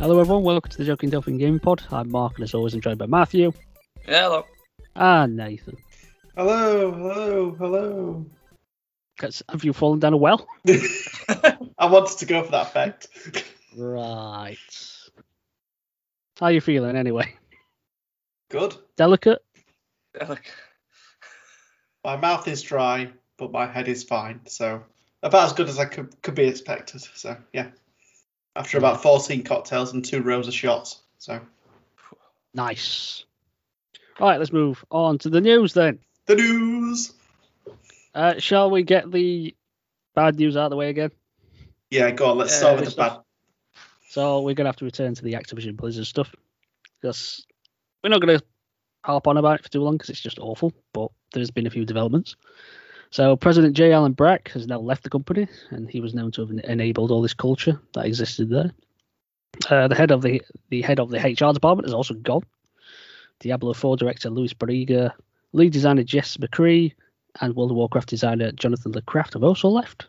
Hello, everyone. Welcome to the Joking Dolphin Gaming Pod. I'm Mark, and as always, I'm joined by Matthew Hello. and Nathan. Hello, hello, hello. Has- Have you fallen down a well? I wanted to go for that effect. Right. How are you feeling anyway? Good. Delicate? Like, My mouth is dry, but my head is fine. So about as good as I could could be expected. So yeah. After about 14 cocktails and two rows of shots. So Nice. Right, let's move on to the news then. the news. Uh, shall we get the bad news out of the way again? Yeah, go on. Let's Yeah, start with the bad. So we're gonna have to return to the Activision Blizzard stuff because we're not gonna harp on about it for too long because it's just awful. But there's been a few developments. So President J. Allen Brack has now left the company, and he was known to have enabled all this culture that existed there. Uh, the head of the the head of the HR department is also gone. Diablo 4 director Luis Barriga, lead designer Jess McCree, and World of Warcraft designer Jonathan LeCraft have also left.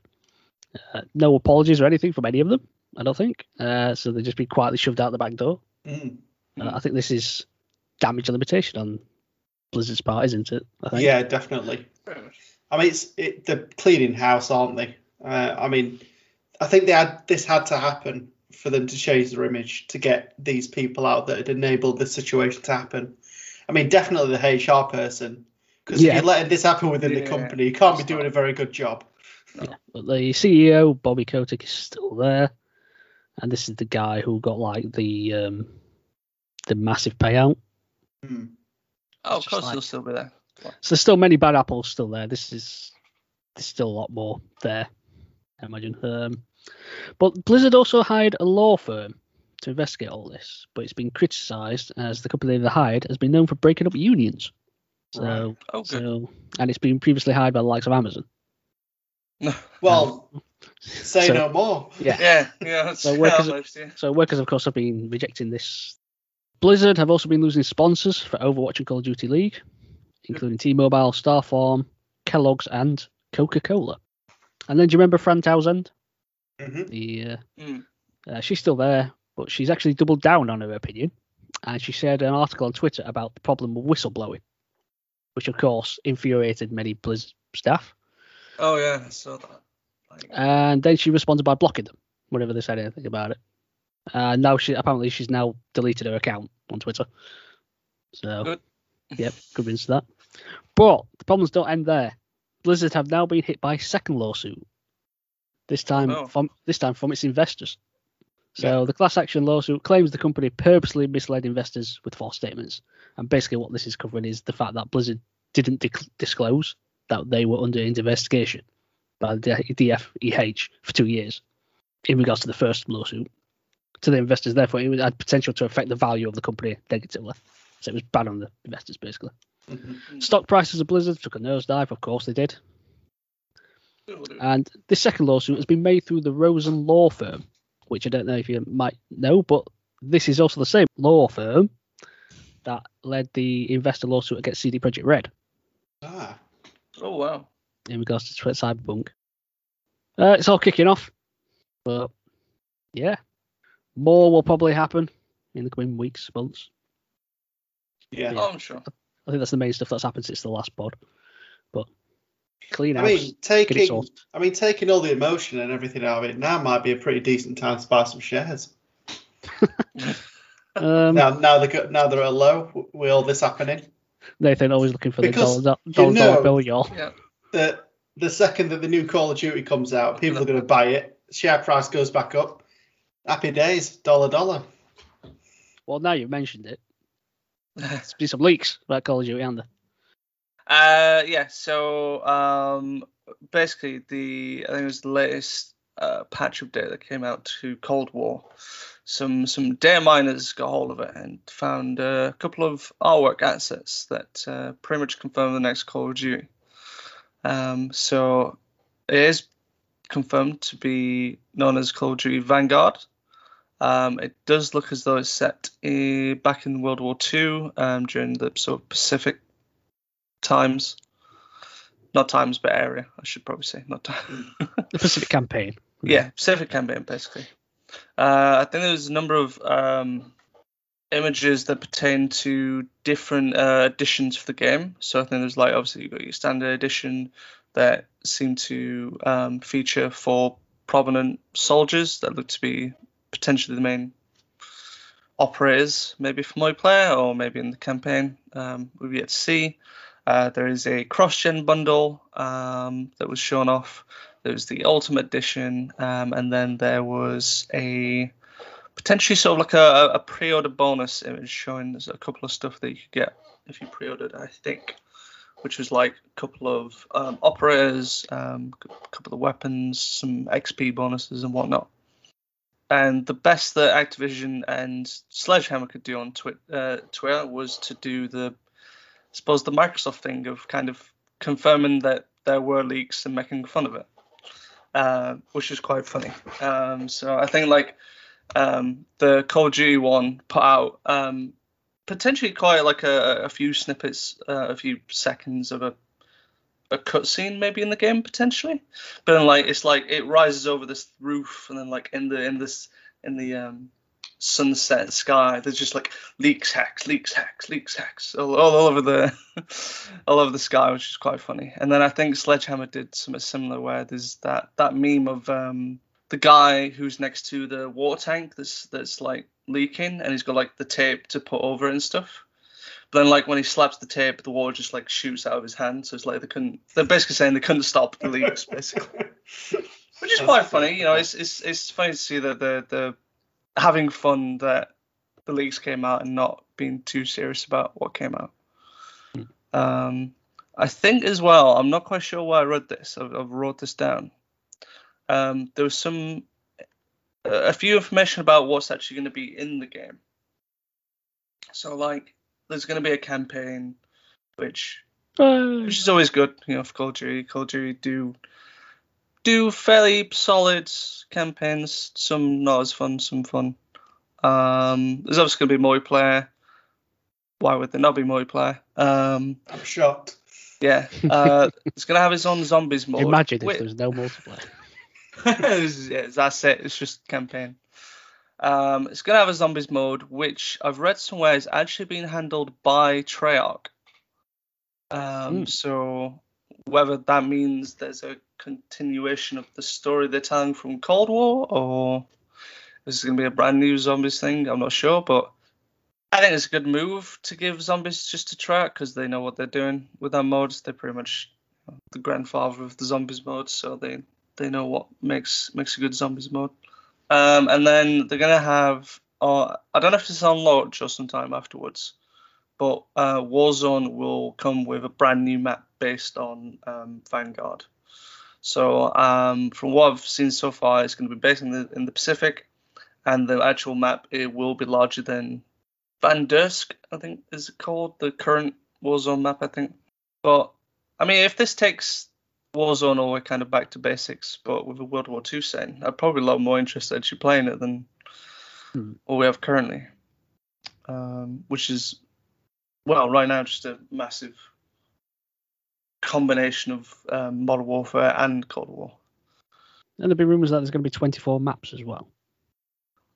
Uh, no apologies or anything from any of them, I don't think. Uh, so they've just been quietly shoved out the back door. Mm. Uh, I think this is damage limitation on Blizzard's part, isn't it? I think. Yeah, definitely. I mean, it's it, they're cleaning house, aren't they? Uh, I mean, I think they had this had to happen for them to change their image to get these people out that had enabled this situation to happen. I mean, definitely the HR person, because Yeah. if you're letting this happen within the company, you can't be doing a very good job. Yeah, but the CEO Bobby Kotick is still there, and this is the guy who got like the um, the massive payout. Hmm. oh, of course like- he'll still be there. So there's still many bad apples still there. This is there's still a lot more there, I imagine. Um, but Blizzard also hired a law firm to investigate all this, but it's been criticised as the company they hired has been known for breaking up unions. So, Right. Oh, so and it's been previously hired by the likes of Amazon. Well, say So- no more. Yeah. yeah, yeah. So workers- almost, yeah. So workers, of course, have been rejecting this. Blizzard have also been losing sponsors for Overwatch and Call of Duty League, including T-Mobile, State Farm, Kellogg's, and Coca-Cola. And then do you remember Fran Townsend? hmm The uh, Mm. uh, she's still there, but she's actually doubled down on her opinion, and she shared an article on Twitter about the problem of whistleblowing, which of course infuriated many Blizzard staff. Oh yeah, I saw that. Like, And then she responded by blocking them whenever they said anything about it. Uh, now she apparently she's now deleted her account on Twitter. So Good. Yep, riddance to that. But the problems don't end there. Blizzard have now been hit by a second lawsuit. This time Oh. from this time from its investors. So the class action lawsuit claims the company purposely misled investors with false statements. And basically what this is covering is the fact that Blizzard didn't dic- disclose that they were under investigation by the DFEH for two years in regards to the first lawsuit to the investors. Therefore, it had potential to affect the value of the company negatively. So it was bad on the investors, basically. hmm Stock prices of Blizzard took a nosedive, of course they did. And this second lawsuit has been made through the Rosen Law Firm, which I don't know if you might know, but this is also the same law firm that led the investor lawsuit against CD Projekt Red. Ah, oh wow. in regards to Cyberpunk. Uh, it's all kicking off, but yeah, more will probably happen in the coming weeks, months. Yeah. Oh, I'm sure. I think that's the main stuff that's happened since the last pod. But clean I mean, taking. I mean, taking all the emotion and everything out of it now might be a pretty decent time to buy some shares. Um, now, now they're now they're at a low w- with all this happening. Nathan always looking for the dollar, dollar, you dollar bill, y'all. Yeah. The the second that the new Call of Duty comes out, people are going to buy it. Share price goes back up. Happy days, dollar dollar. Well, now you've mentioned it, there's been some leaks about Call of Duty, and Uh, yeah. So um, basically, the I think it was the latest uh, patch update that came out to Cold War. Some some data miners got hold of it and found a couple of artwork assets that uh, pretty much confirm the next Call of Duty. Um, so it is confirmed to be known as Call of Duty Vanguard. Um, it does look as though it's set uh, back in World War II um, during the sort of Pacific times. Not times, but area. I should probably say not time. the Pacific Campaign. yeah, Pacific campaign basically. Uh, I think there's a number of um, images that pertain to different uh, editions for the game. So I think there's like obviously you've got your standard edition that seem to um, feature four prominent soldiers that look to be potentially the main operators, maybe for multiplayer or maybe in the campaign. Um, we've yet to see. Uh, there is a cross-gen bundle um, that was shown off. There was the Ultimate Edition, um, and then there was a potentially sort of like a, a pre-order bonus image showing there's a couple of stuff that you could get if you pre-ordered, I think, which was like a couple of um, operators, um, a couple of weapons, some XP bonuses and whatnot. And the best that Activision and Sledgehammer could do on twi- uh, Twitter was to do the, I suppose, the Microsoft thing of kind of confirming that there were leaks and making fun of it, uh, which is quite funny. Um, so I think like um, the Call of Duty one put out um, potentially quite like a, a few snippets, uh, a few seconds of a a cutscene maybe in the game potentially, but then like it's like it rises over this roof and then like in the in this in the um, sunset sky there's just like leaks hacks leaks hacks leaks hacks all, all over the all over the sky which is quite funny. And then i think sledgehammer did something similar where there's that that meme of um the guy who's next to the water tank that's that's like leaking and he's got like the tape to put over it and stuff but then, like when he slaps the tape, the water just like shoots out of his hand. So it's like they couldn't. They're basically saying they couldn't stop the leaks, basically. Which is quite funny. You know, it's it's it's funny to see that they're they're having fun that the leaks came out and not being too serious about what came out. Um, I think as well. I'm not quite sure why I read this. I've, I've wrote this down. Um, there was some a few information about what's actually going to be in the game. So like there's going to be a campaign, which Uh, which is always good. You know, for Call of Duty, Call of Duty do do fairly solid campaigns. Some not as fun, some fun. Um, there's obviously going to be multiplayer. Why would there not be multiplayer? Um, I'm shocked. yeah, uh, it's going to have its own zombies mode. imagine if Wait- there was no multiplayer. yeah, that's it. It's just campaign. Um, it's gonna have a zombies mode, which I've read somewhere is actually being handled by Treyarch. Um, Hmm. So whether that means there's a continuation of the story they're telling from Cold War, or this is gonna be a brand new zombies thing, I'm not sure, but I think it's a good move to give zombies just to Treyarch because they know what they're doing with their modes. They're pretty much the grandfather of the zombies mode, so they they know what makes makes a good zombies mode. Um, and then they're gonna have, uh, I don't know if it's on launch or sometime afterwards, but uh, Warzone will come with a brand new map based on um, Vanguard. So um, from what I've seen so far, it's going to be based in the in the Pacific, and the actual map it will be larger than Verdansk, I think is it called the current Warzone map, I think. But I mean, if this takes Warzone or the way kind of back to basics, but with a World War II setting, I'd probably a lot more interested actually playing it than Hmm. what we have currently. Um, which is, well, right now just a massive combination of um, Modern Warfare and Cold War. And there've been rumours that there's going to be 24 maps as well.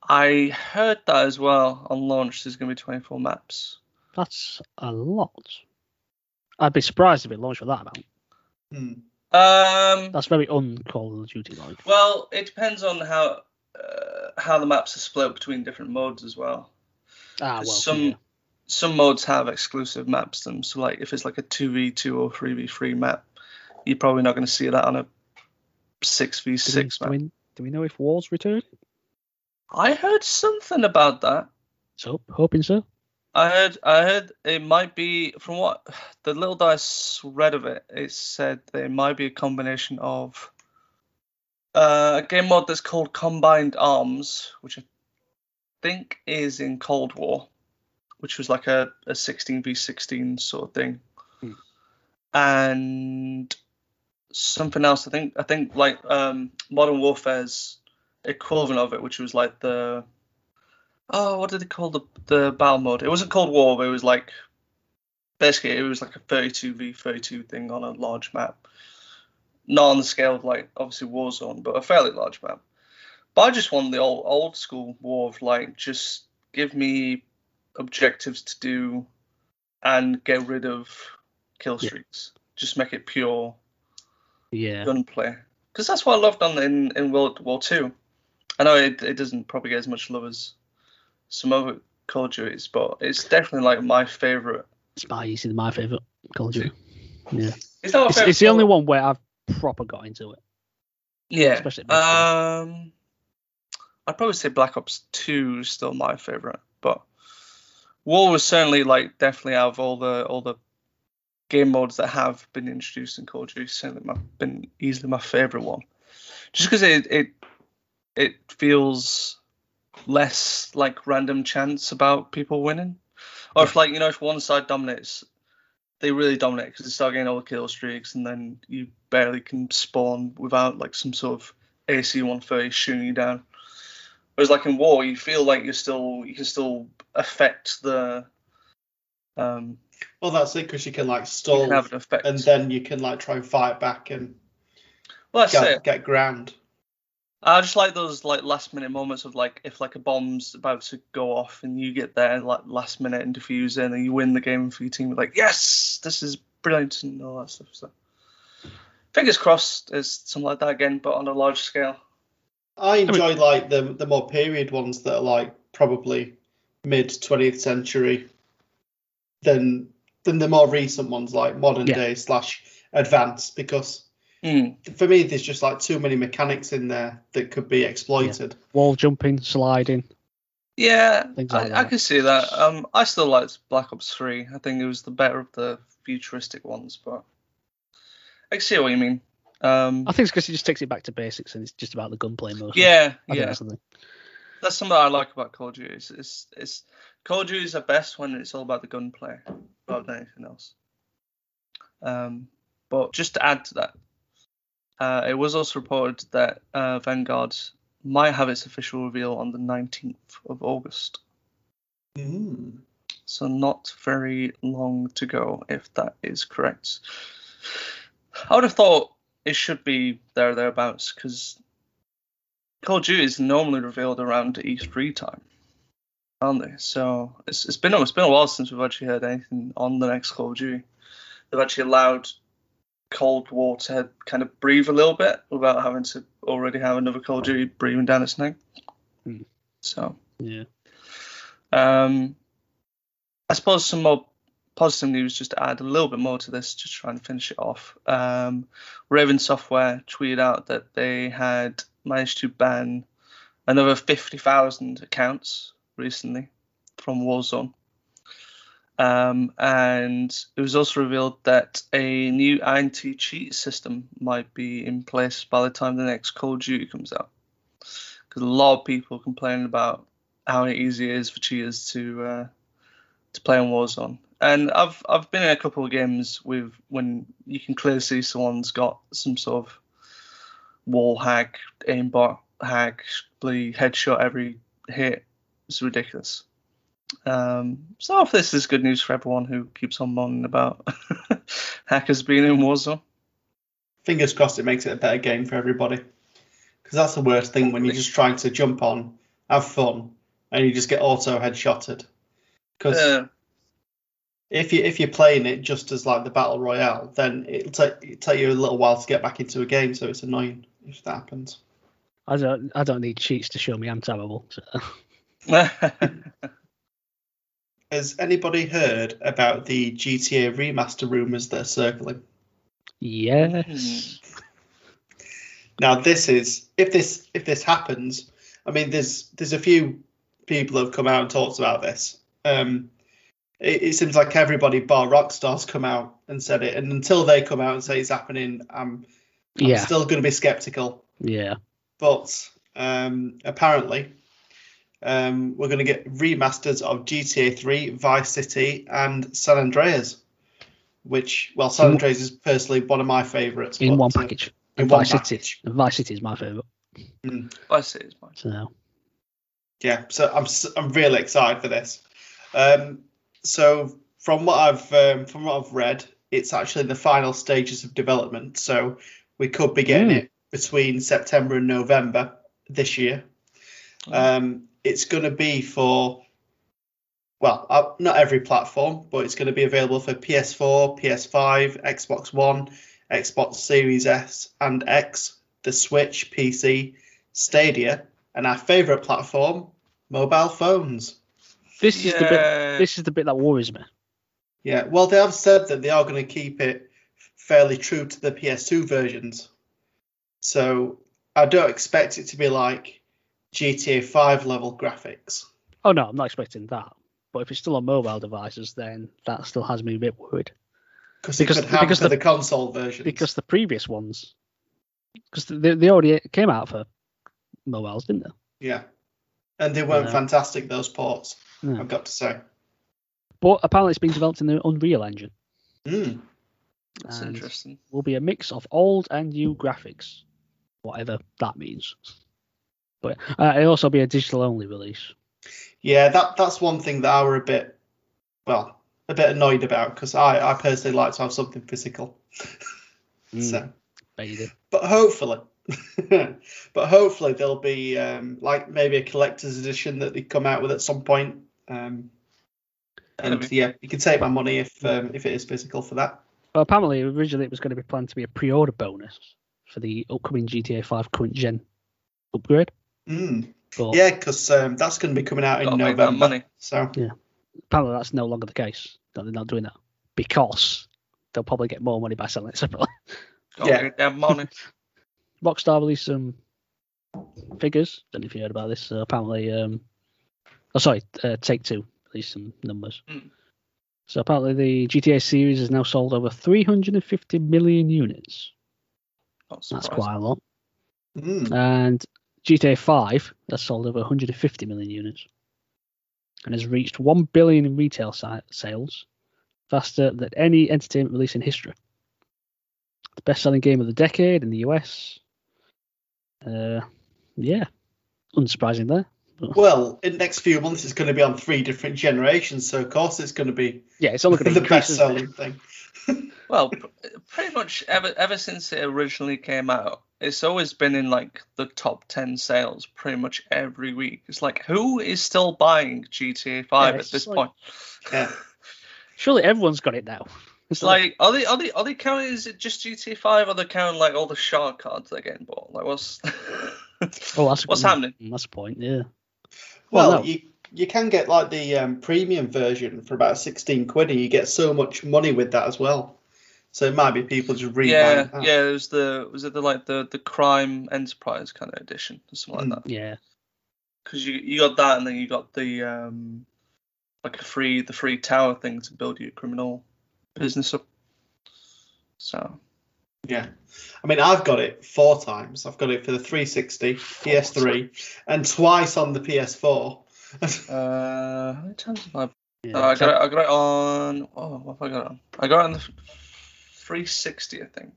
I heard that as well on launch. There's going to be 24 maps. That's a lot. I'd be surprised if it launched with that amount. Hmm. Um, That's very un-Call of Duty like. well, it depends on how uh, how the maps are split between different modes as well. Ah, well, some yeah. some modes have exclusive maps to them. So like if it's like a two v two or three v three map, you're probably not going to see that on a six v Do six do, map. we, do we know if War's return? I heard something about that. So, hoping so. I heard I heard it might be from what the little dice read of it. It said there might be a combination of uh, a game mode that's called Combined Arms, which I think is in Cold War, which was like a, a 16v16 sort of thing, Hmm. and something else. I think I think like um, Modern Warfare's equivalent of it, which was like the oh, what did they call the the battle mode? It wasn't called War, but it was like basically it was like a 32v 32 thing on a large map, not on the scale of like obviously Warzone, but a fairly large map. But I just want the old old school war of like just give me objectives to do and get rid of kill Yeah. streaks. Just make it pure Yeah. gunplay. Because that's what I loved on in in World War Two. I know it, it doesn't probably get as much love as some other Call of Duties, but it's definitely like my favorite. It's my easily my favourite Call of Duty. Yeah. It's not It's, it's the only one where I've proper got into it. Yeah. especially. Um, I'd probably say Black Ops Two is still my favorite, but War was certainly like definitely out of all the all the game modes that have been introduced in Call of Duty, certainly my, been easily my favorite one, just because it it it feels less like random chance about people winning, or if like you know if one side dominates. They really dominate because they start getting all the kill streaks, and then you barely can spawn without like some sort of AC 130 shooting you down. Whereas like in war, you feel like you're still you can still affect the um Well, that's it because you can like stall can and then you can like try and fight back and well, that's get, it. get ground. I just like those like last minute moments of like if like a bomb's about to go off and you get there like last minute and defuse it and you win the game for your team. Like yes, this is brilliant and all that stuff. So fingers crossed, is something like that again, but on a large scale. I enjoy like the the more period ones that are like probably mid 20th century than than the more recent ones like modern Yeah. day slash advanced because Mm. for me there's just like too many mechanics in there that could be exploited. Wall jumping, sliding. Yeah, like I, I that. can see that. Um, I still liked Black Ops Three. I think it was the better of the futuristic ones, but I can see what you mean. Um, I think it's because it just takes it back to basics and it's just about the gunplay mostly. yeah, I think yeah, that's something. that's something I like about Call of Duty. It's, it's, it's Call of Duty is the best when it's all about the gunplay rather than anything else. Um, but just to add to that, uh, it was also reported that uh, Vanguard might have its official reveal on the 19th of August. Mm. so not very long to go if that is correct. I would have thought it should be there or thereabouts because Call of Duty is normally revealed around E3 time, aren't they? So it's, it's been it's been a while since we've actually heard anything on the next Call of Duty. They've actually allowed Cold water kind of breathe a little bit without having to already have another Call of Duty breathing down its neck. Hmm. So. Yeah. Um, I suppose some more positive news just to add a little bit more to this, just try and finish it off. Um, Raven Software tweeted out that they had managed to ban another 50,000 accounts recently from Warzone. Um, and it was also revealed that a new anti cheat system might be in place by the time the next Call of Duty comes out. Because a lot of people complaining about how easy it is for cheaters to uh, to play on Warzone. And I've I've been in a couple of games with when you can clearly see someone's got some sort of wall hack, aimbot hack, bloody headshot every hit. It's ridiculous. Um, so if this is good news for everyone who keeps on moaning about hackers being in Warzone. Fingers crossed it makes it a better game for everybody. Because that's the worst thing when you're just trying to jump on, have fun, and you just get auto headshotted. Because Uh, if you if you're playing it just as like the battle royale, then it'll take it'll take you a little while to get back into a game. So it's annoying if that happens. I don't I don't need cheats to show me I'm terrible. So. Has anybody heard about the GTA remaster rumors that are circling? Yes. Now this is if this if this happens, I mean there's there's a few people who have come out and talked about this. Um, it, it seems like everybody bar Rockstar's come out and said it, and until they come out and say it's happening, I'm, I'm Yeah. still going to be skeptical. Yeah. But um, apparently, um, we're going to get remasters of GTA 3, Vice City, and San Andreas. Which, well, San Andreas is personally one of my favourites. In but, one uh, package. in And one Vice City. package. And Vice City is my favourite. I see it's fine. So yeah, so I'm s- I'm really excited for this. Um, so from what I've um, from what I've read, it's actually the final stages of development. So we could be getting Mm. it between September and November. this year. Um, it's going to be for, well, uh, not every platform, but it's going to be available for PS4, PS5, Xbox One, Xbox Series S and X, the Switch, PC, Stadia, and our favourite platform, mobile phones. This is the bit. This is the bit that worries me. Yeah, well, they have said that they are going to keep it fairly true to the PS2 versions. So I don't expect it to be like GTA 5 level graphics. Oh no, I'm not expecting that. But if it's still on mobile devices, then that still has me a bit worried. Because it Because- could because the, the- console version. Because the previous ones, because they, they already came out for mobiles, didn't they? yeah, and they weren't Yeah. fantastic those ports. Yeah. I've got to say. But apparently, it's being developed in the Unreal Engine. Mm. That's and interesting. Will be a mix of old and new graphics, whatever that means. But uh, it'll also be a digital only release. Yeah, that that's one thing that I were a bit, well, a bit annoyed about because I I personally like to have something physical. Mm, So, bet you did. but hopefully, but hopefully there'll be um, like maybe a collector's edition that they come out with at some point. Um, and Maybe. yeah, you can take my money if um, if it is physical for that. Well, apparently, originally it was going to be planned to be a pre-order bonus for the upcoming GTA 5 current gen upgrade. Mm. But Yeah, because um, that's going to be coming out in Gotta make that November. money. So apparently that's no longer the case. That they're not doing that because they'll probably get more money by selling it separately. Gotta Yeah. get that money. Rockstar released some figures. Don't know if you heard about this. Uh, apparently, um, oh sorry, uh, Take Two released some numbers. Hmm. So apparently, the GTA series has now sold over 350 million units. That's quite a lot. mm. And GTA 5 has sold over 150 million units and has reached 1 billion in retail si- sales, faster than any entertainment release in history. The best selling game of the decade in the US. Uh, yeah, unsurprising there. well, in the next few months it's going to be on three different generations, so of course it's going to be Yeah, it's only going to the best selling thing. Well, pr- pretty much ever ever since it originally came out, it's always been in like the top ten sales pretty much every week. It's like who is still buying GTA Five Yeah, at this like- point? Yeah. Surely everyone's got it now. It's like are they are they are they counting? Is it just GTA Five? Or are they counting like all the shark cards they're getting bought? Like what's oh, that's what's happening? That's the point. Yeah. Well, Well, no. you you can get like the um, premium version for about sixteen quid, and you get so much money with that as well. So it might be people just rebuying Yeah, that. yeah. It was the was it the like the the crime enterprise kind of edition or something like Mm. that? Yeah. Because you you got that and then you got the um like a free the free tower thing to build your criminal business up. So Yeah. I mean, I've got it four times. I've got it for the 360, PS3, and twice on the PS4. uh, how many times have I? yeah. Oh, I got it. I got it on. Oh, what have I got on? I got it on the 360, I think.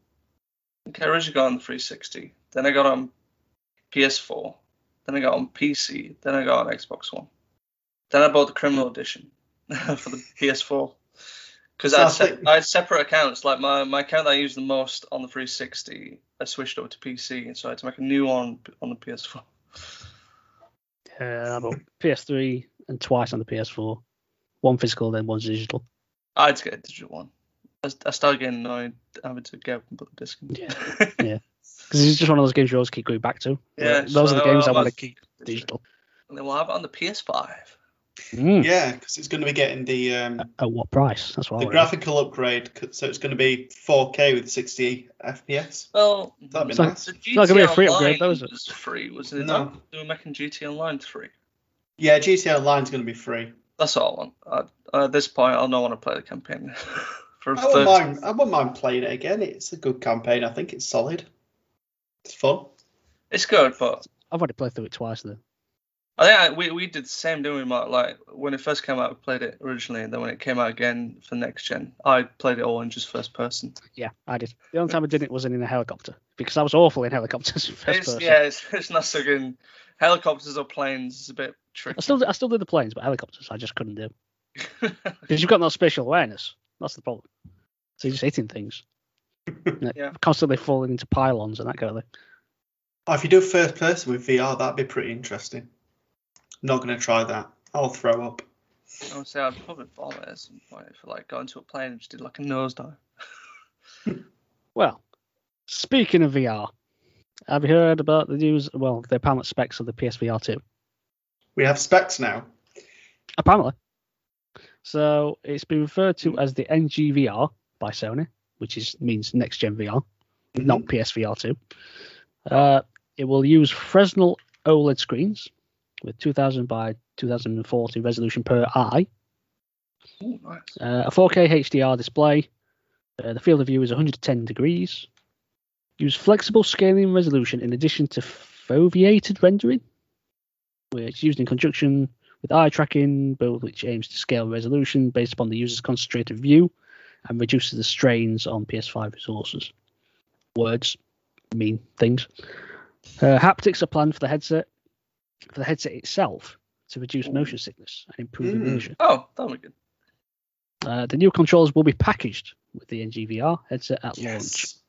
Okay, I originally got it on the 360. Then I got it on PS4. Then I got it on PC. Then I got it on Xbox One. Then I bought the Criminal Edition for the PS4. Because I, had So I se- I had separate accounts. Like my, my account that I used the most on the 360, I switched over to PC, and so I had to make a new one on the PS4. Uh, I bought PS3 and twice on the PS4. One physical, then one's digital. I had to get a digital one. I, I started getting annoyed having to get up and put the disc in. Yeah. Because it's just one of those games you always keep going back to. Yeah, Those are the games I want to keep digital. And then we'll have it on the PS5. Mm. yeah, because it's going to be getting the um, At what price? That's what the want. graphical upgrade, so it's going to be 4K with 60 FPS. Well, That'd be So- nice. the not gonna be a free upgrade, though, is it? was free, wasn't it? No. No. They were making GTA Online free. Yeah, GTA Online's going to be free. That's all I want. I, at this point, I'll not want to play the campaign. For a I wouldn't, third, mind, I wouldn't mind playing it again. It's a good campaign. I think it's solid. It's fun. it's good, but I've already played through it twice though. I think I, we we did the same, didn't we, Mark? Like when it first came out, we played it originally, and then when it came out again for next gen, I played it all in just first person. Yeah, I did. The only time I did it wasn't in a helicopter because I was awful in helicopters. in First It's, person. yeah, it's, it's not so good. Helicopters or planes is a bit tricky. I still, I still did the planes, but helicopters I just couldn't do because you've got no spatial awareness. That's the problem. So you're just hitting things, Yeah. constantly falling into pylons and that kind of thing. Oh, if you do first person with VR, that'd be pretty interesting. Not going to try that. I'll throw up. I would say I'd probably vomit at some point if I like got into a plane and just did like a nosedive. Well, speaking of VR, have you heard about the news? Well, the apparent specs of the PSVR 2. We have specs now. Apparently. So it's been referred to as the NGVR by Sony, which is means next gen VR, not PSVR 2. Uh, it will use Fresnel OLED screens with 2000 by 2040 resolution per eye, Oh, nice. uh, a 4K HDR display. Uh, the field of view is 110 degrees. Use flexible scaling resolution in addition to foveated rendering, which is used in conjunction with eye tracking, both which aims to scale resolution based upon the user's concentrated view and reduces the strains on PS5 resources. Words mean things. Uh, haptics are planned for the headset, for the headset itself, to reduce motion sickness and improve Mm. immersion. Oh, that'll be good. Uh, the new controllers will be packaged with the NGVR headset at launch. Yes.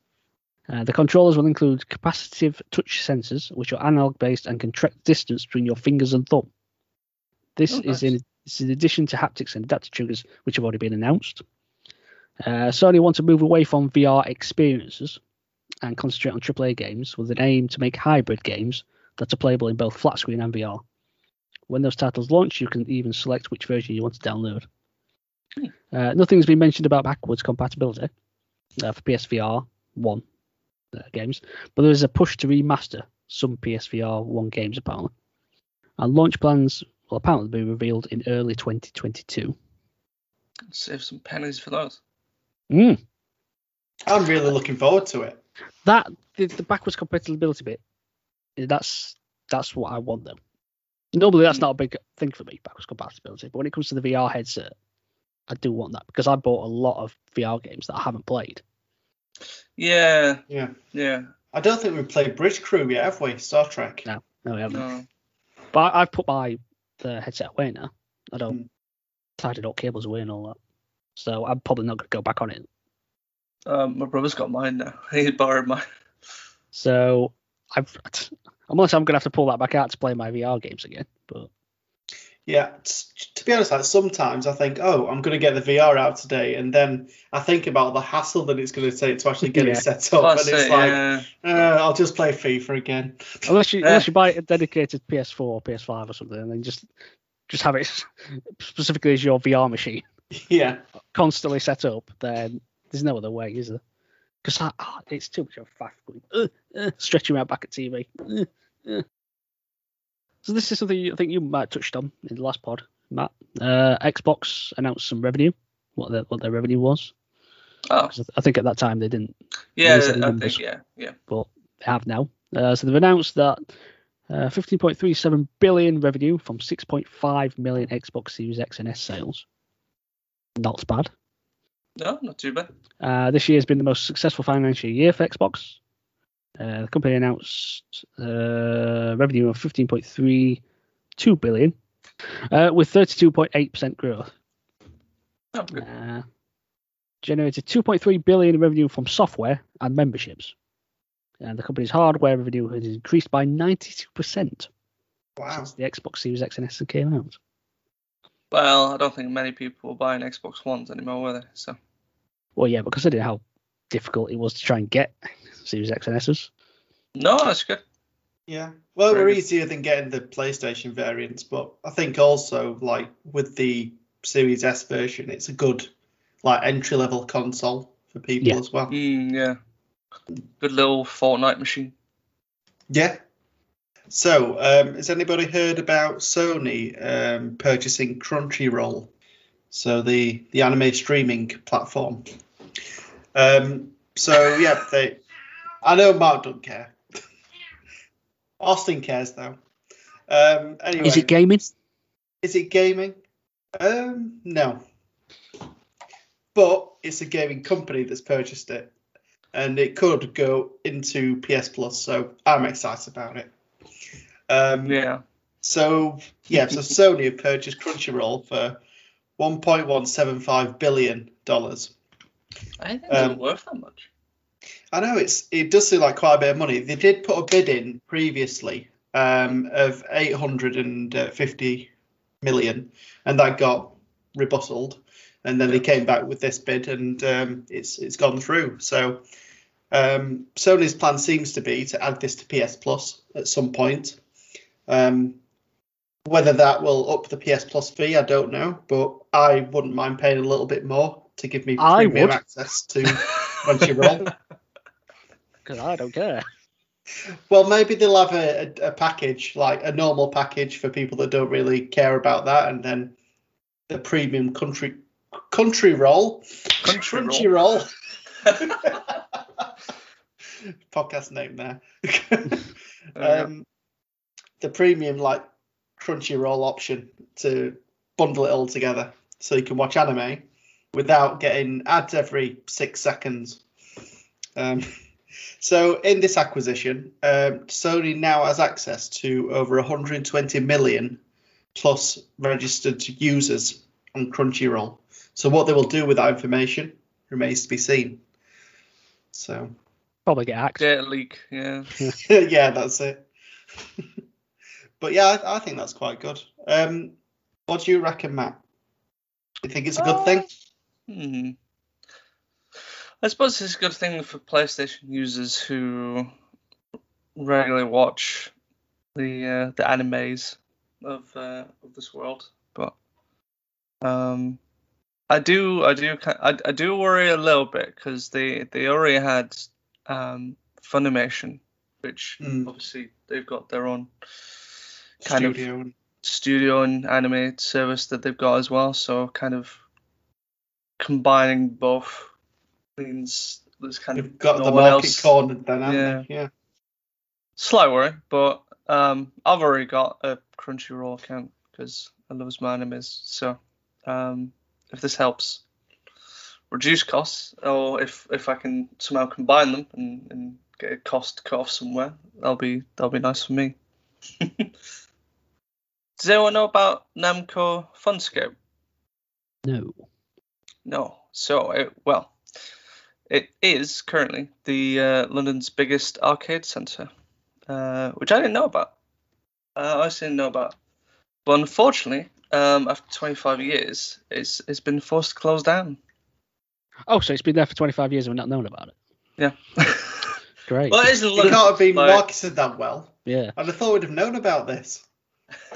Uh, the controllers will include capacitive touch sensors, which are analog based and can track distance between your fingers and thumb. This Oh, is nice. in this is in addition to haptics and adaptive triggers, which have already been announced. Uh, Sony want to move away from VR experiences and concentrate on AAA games with an aim to make hybrid games that are playable in both flat screen and VR. When those titles launch, you can even select which version you want to download. Uh, nothing's been mentioned about backwards compatibility uh, for PSVR 1 uh, games, but there is a push to remaster some PSVR 1 games apparently. And launch plans will apparently be revealed in early 2022. Save some pennies for those. Mm. I'm really looking forward to it. That the, the backwards compatibility bit, that's that's what I want them. Normally that's not a big thing for me, backwards compatibility, but when it comes to the VR headset, I do want that because I bought a lot of VR games that I haven't played. Yeah, Yeah. yeah. I don't think we've played Bridge Crew yet, have we? Star Trek. No, no, I haven't. No. But I, I've put my the headset away now. I don't Hmm. tied up cables away and all that. So I'm probably not going to go back on it. Um, my brother's got mine now. He borrowed mine. So I've unless I'm going to have to pull that back out to play my VR games again. But Yeah, t- to be honest, like sometimes I think, oh, I'm going to get the VR out today, and then I think about the hassle that it's going to take to actually get Yeah. it set up, That's and it's it, like, yeah. uh, I'll just play FIFA again. unless you Yeah. unless you buy a dedicated PS4 or PS5 or something, and then just just have it specifically as your VR machine yeah, constantly set up, then there's no other way, is there? Because it's too much of a faff going, uh, uh, stretching out back at TV. Uh. So this is something I think you might have touched on in the last pod, Matt. Uh, Xbox announced some revenue, what their what their revenue was. Oh, 'Cause I think at that time they didn't, yeah. These are the I numbers. think, yeah, yeah. but they have now. Uh, so they've announced that uh, 15.37 billion revenue from 6.5 million Xbox Series X and S sales. Not bad. No, not too bad. Uh, this year has been the most successful financial year for Xbox. Uh, the company announced uh, revenue of 15.32 billion, uh, with 32.8% growth. Oh, good. Uh, generated 2.3 billion in revenue from software and memberships. And the company's hardware revenue has increased by 92% wow. since the Xbox Series X and S came out. Well, I don't think many people were buying Xbox Ones anymore, were they? So Well, yeah, but considering how difficult it was to try and get Series X and S's. no, that's good. Yeah, well, Very we're good. easier than getting the PlayStation variants, but I think also like with the Series S version, it's a good like entry level console for people Yeah. as well. Mm, yeah. Good little Fortnite machine. Yeah. So, um, has anybody heard about Sony um, purchasing Crunchyroll? So the the anime streaming platform. Um, so yeah, they. I know Mark don't care. Austin cares though. Um, anyway, Is it gaming? is it gaming? Um, no. But it's a gaming company that's purchased it, and it could go into PS Plus. So I'm excited about it. Um, Yeah. So yeah, so Sony have purchased Crunchyroll for 1.175 billion dollars. I think Um, it's worth that much. I know it's it does seem like quite a bit of money. They did put a bid in previously um, of 850 million, and that got rebutted. And then they came back with this bid, and um, it's it's gone through. So um, Sony's plan seems to be to add this to PS Plus at some point. Um, whether that will up the PS Plus fee, I don't know, but I wouldn't mind paying a little bit more to give me I premium would. access to Crunchyroll. Because I don't care. Well, maybe they'll have a, a, a package, like a normal package for people that don't really care about that, and then the premium country country roll, Country crunchy roll. Podcast name there. Um, the premium like Crunchyroll option to bundle it all together, so you can watch anime without getting ads every six seconds. Um, so in this acquisition, um, Sony now has access to over 120 million plus registered users on Crunchyroll. So what they will do with that information remains to be seen. So Probably get hacked. Data leak, yeah. yeah, that's it. but yeah, I, I think that's quite good. Um, what do you reckon, Matt? Do you think it's a good thing? Hmm. I suppose it's a good thing for PlayStation users who regularly watch the uh, the animes of uh, of this world, but um, I do I do I, I do worry a little bit because they they already had um, Funimation, which Mm. obviously they've got their own kind of Studio and- studio and anime service that they've got as well. So kind of combining both means there's kind You've of got no the market else. cornered then, haven't Yeah. you? Yeah. Slight worry, but um, I've already got a Crunchyroll account because I love my animes. So um, if this helps reduce costs, or if if I can somehow combine them and, and get a cost cut off somewhere, that'll be that'll be nice for me. Does anyone know about Namco Funscape? No. No. So, it, well, it is currently the uh, London's biggest arcade centre, uh, which I didn't know about. Uh, I also didn't know about. But unfortunately, um, after 25 years, it's it's been forced to close down. Oh, so it's been there for 25 years and we've not known about it. Yeah. Great. well, it isn't It can't have been like- marketed that well. Yeah. I'd have thought we'd have known about this.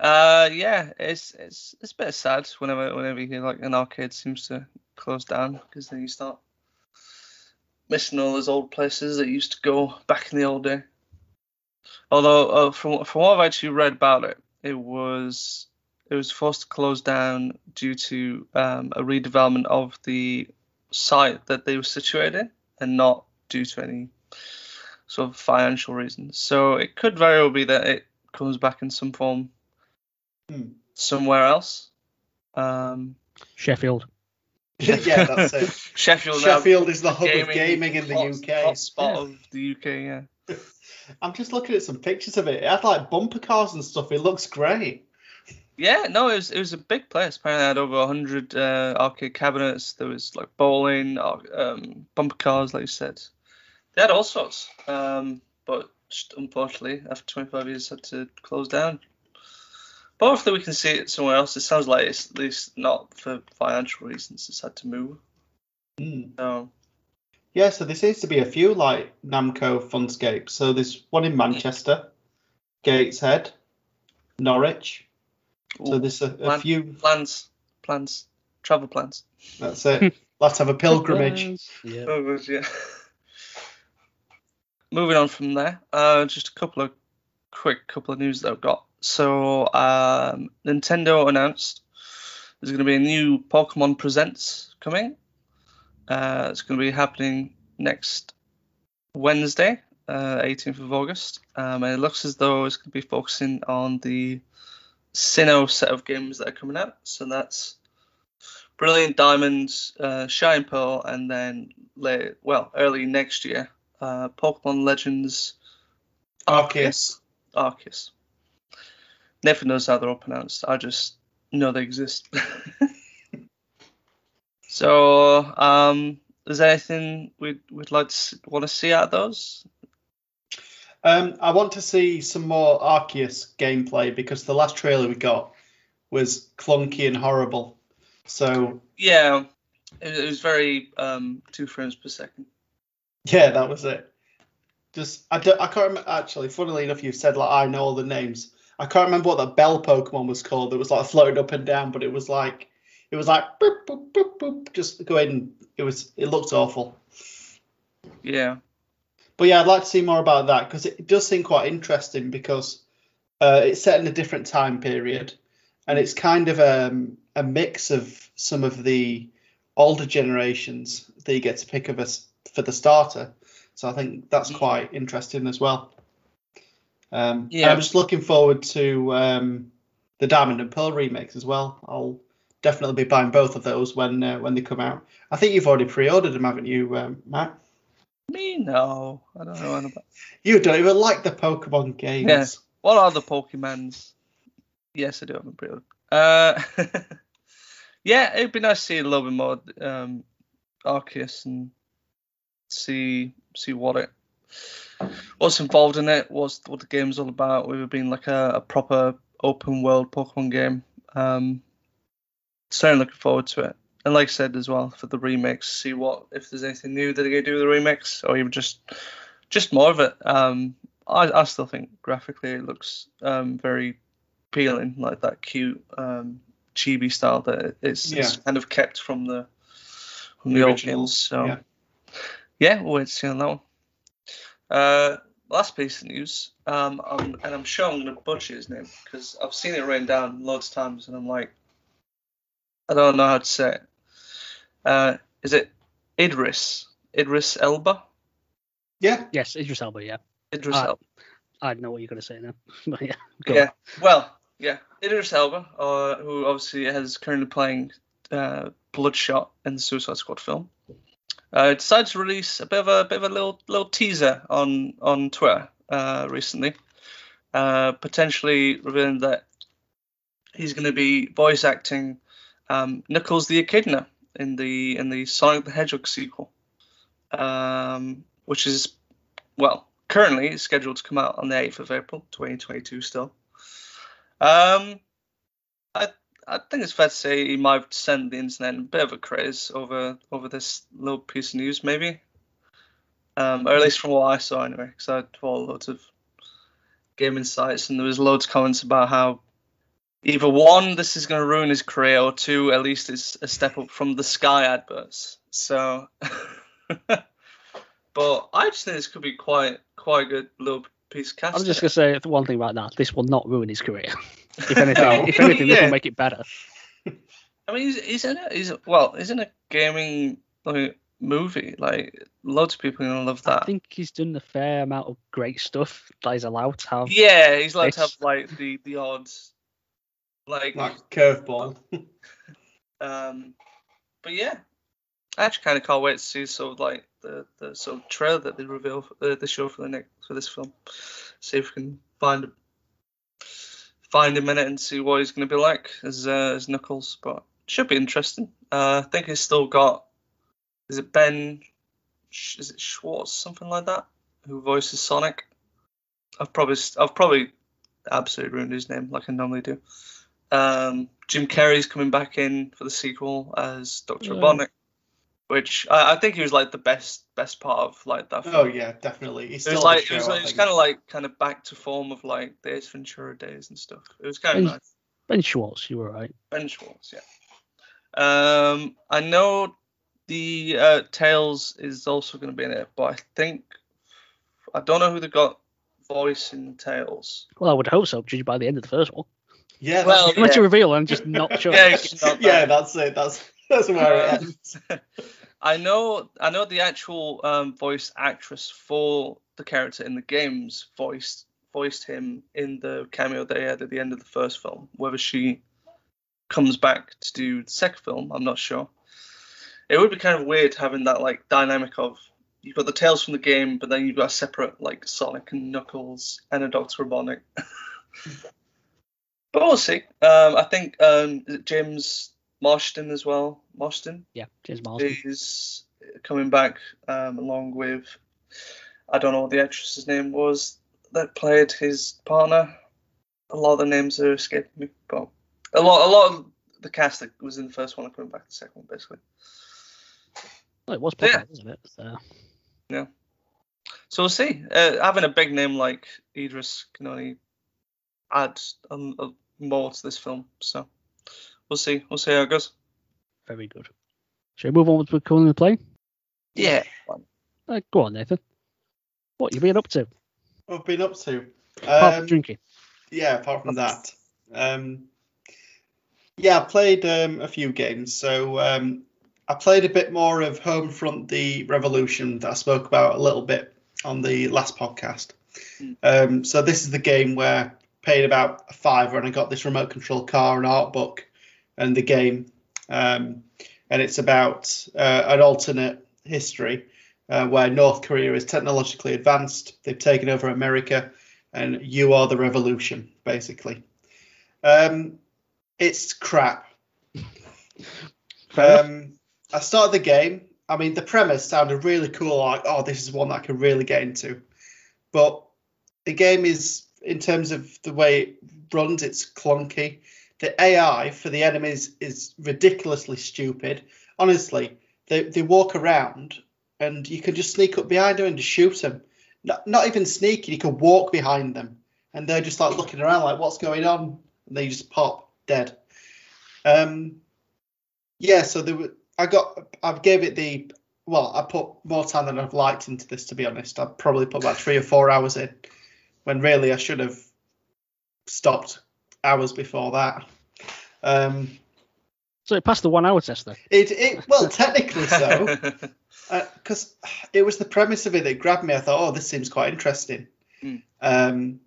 uh, yeah, it's it's it's a bit sad whenever whenever you hear like an arcade seems to close down because then you start missing all those old places that used to go back in the old day. Although uh, from from what I've actually read about it, it was it was forced to close down due to um, a redevelopment of the site that they were situated in, and not due to any sort of financial reasons. So it could very well be that it comes back in some form Hmm. somewhere else. Um, Sheffield. yeah, that's it. Sheffield. Sheffield is the hub of gaming in the hot- UK. Hot spot Yeah. of the UK. Yeah. I'm just looking at some pictures of it. It had like bumper cars and stuff. It looks great. Yeah, no, it was it was a big place. Apparently, it had over hundred uh, arcade cabinets. There was like bowling, um, bumper cars, like you said. They had all sorts. Um, but just unfortunately, after 25 years, had to close down. But hopefully, we can see it somewhere else. It sounds like it's at least not for financial reasons. It's had to move. Mm. So Yeah, so there seems to be a few like Namco Funscape. So there's one in Manchester, Gateshead, Norwich. So there's a, a Plan- few. plans, plans, travel plans. That's it. Let's have a pilgrimage. Yeah. Oh, yeah. Moving on from there, uh, just a couple of quick couple of news that I've got. So, um, Nintendo announced there's going to be a new Pokemon Presents coming. Uh, it's going to be happening next Wednesday, uh, 18th of August, um, and it looks as though it's going to be focusing on the Sinnoh set of games that are coming out. So that's Brilliant Diamonds, uh, Shine Pearl, and then late, well, early next year, uh, Pokemon Legends Arceus. Arceus. Never knows how they're all pronounced. I just know they exist. so, um, is there anything we'd we'd like to want to see out of those? Um, I want to see some more Arceus gameplay because the last trailer we got was clunky and horrible. So Yeah, it, it was very um, two frames per second. Yeah, that was it. Just I don't, I can't remember actually. Funnily enough, you said like I know all the names. I can't remember what that bell Pokemon was called. It was like floating up and down, but it was like it was like boop, boop, boop, boop, just going. It was it looked awful. Yeah, But yeah, I'd like to see more about that because it does seem quite interesting because uh, it's set in a different time period, and it's kind of um, a mix of some of the older generations that you get to pick of us for the starter. So I think that's quite interesting as well. Um, Yeah. I'm just looking forward to um, the Diamond and Pearl remakes as well. I'll definitely be buying both of those when uh, when they come out. I think you've already pre-ordered them, haven't you, um, Matt? me no, I don't know about. You don't even like the Pokemon games. Yeah. What are the Pokemons? Yes, I do have them pre-ordered. Uh, yeah, it'd be nice to see a little bit more um, Arceus and see see what it what's involved in it, what's what the game's all about. With it being like a, a proper open world Pokemon game. Um, certainly looking forward to it. And like I said as well, for the remix, see what if there's anything new that they're gonna do with the remix, or even just just more of it. Um, I, I still think graphically it looks um, very appealing, like that cute um, chibi style that it's, it's kind of kept from the from the, The originals. So yeah. Yeah, we'll wait to see on that one. Uh, last piece of news, um, I'm, and I'm sure I'm going to butcher his name because I've seen it written down loads of times, and I'm like, I don't know how to say it. Uh, is it Idris? Idris Elba? Yeah. Yes, Idris Elba. Yeah, Idris Ah, Elba. I don't know what you're going to say now. but yeah, go Yeah. on. Well, yeah, Idris Elba, uh, who obviously is currently playing uh, Bloodsport in the Suicide Squad film, uh, decided to release a bit of a bit of a little little teaser on on Twitter uh, recently, uh, potentially revealing that he's going to be voice acting um, the Echidna in the in the Sonic the Hedgehog sequel, um, which is well currently scheduled to come out on the 8th of April 2022 still. Um, I think it's fair to say he might have sent the internet a bit of a craze over over this little piece of news, maybe. Um, or at least from what I saw anyway, because I follow loads of gaming sites, and there was loads of comments about how either one, this is going to ruin his career, or two, at least it's a step up from the Sky adverts. So, but I just think this could be quite quite a good little piece of I'm just going to say one thing about that. This will not ruin his career. If anything, if anything, this Yeah. will make it better. I mean, he's, he's in a he's well, he's in a gaming like movie. Like loads of people are gonna love that. I think he's done a fair amount of great stuff that he's allowed to have. Yeah, he's allowed to have like the the odds, like Like curveball. um, but yeah, I actually kind of can't wait to see sort of like the the sort of trailer that they reveal for the, the show for the next for this film. See if we can find find a minute and see what he's going to be like as uh, as Knuckles. But should be interesting. Uh, I think he's still got. Is it Ben? Is it Schwartz something like that? Who voices Sonic? I've probably I've probably absolutely ruined his name like I normally do. Um, Jim Carrey's coming back in for the sequel as Doctor Yeah. Robotnik, which I, I think he was like the best best part of like that. oh yeah, definitely. He's It was like the it was, show, I it was kind of like kind of back to form of like the Ace Ventura days and stuff. It was kind of nice. Ben Schwartz, you were right. Ben Schwartz, yeah. Um, I know the uh, Tails is also going to be in it, but I think I don't know who they got voice in Tails. Well, I would hope so, judging by the end of the first one. Yeah. Well, that's- Unless Yeah. you reveal, I'm just not sure. Yeah, it's not yeah, that's it. That's that's where it ends. I know I know the actual um, voice actress for the character in the games voiced voiced him in the cameo they had at the end of the first film. Whether she comes back to do the second film, I'm not sure. It would be kind of weird having that like dynamic of you've got the Tails from the game, but then you've got a separate like Sonic and Knuckles and a Doctor Robotnik. but we'll see. Um, I think um, James Marston as well. Marston Yeah, James Marsden. is coming back um, along with I don't know what the actress's name was that played his partner. A lot of the names are escaping me, but a lot a lot of the cast that was in the first one are coming back to the second one, basically. Well, it was Yeah. popular, wasn't it? So, So we'll see. Uh, having a big name like Idris can only add um, uh, more to this film. So we'll see. We'll see how it goes. very good. Shall we move on with the play? Yeah. Uh, go on, Nathan. What you been up to? What I've been up to. Apart from Um, drinking. yeah, apart from that. Um, yeah, I played um, a few games. So um, I played a bit more of Homefront: The Revolution that I spoke about a little bit on the last podcast. Mm. Um, so this is the game where I paid about a fiver and I got this remote control car and art book and the game. Um, and it's about uh, an alternate history uh, where North Korea is technologically advanced. They've taken over America and you are the revolution, basically. Um, it's crap. Um, I started the game. I mean, the premise sounded really cool. Like, oh, this is one that I can really get into. But the game is, in terms of the way it runs, it's clunky. The AI for the enemies is ridiculously stupid. Honestly, they, they walk around and you can just sneak up behind them and just shoot them. Not, not even sneaking, you can walk behind them and they're just like looking around, like, what's going on? And they just pop dead. Um, yeah, so there were, I got, I gave it the, well, I put more time than I've liked into this, to be honest. I probably put about three or four hours in, when really I should have stopped hours before that. Um, So it passed the one hour test then. it, it, well, technically so, because it was the premise of it that grabbed me. I thought, oh, this seems quite interesting. Mm. Um,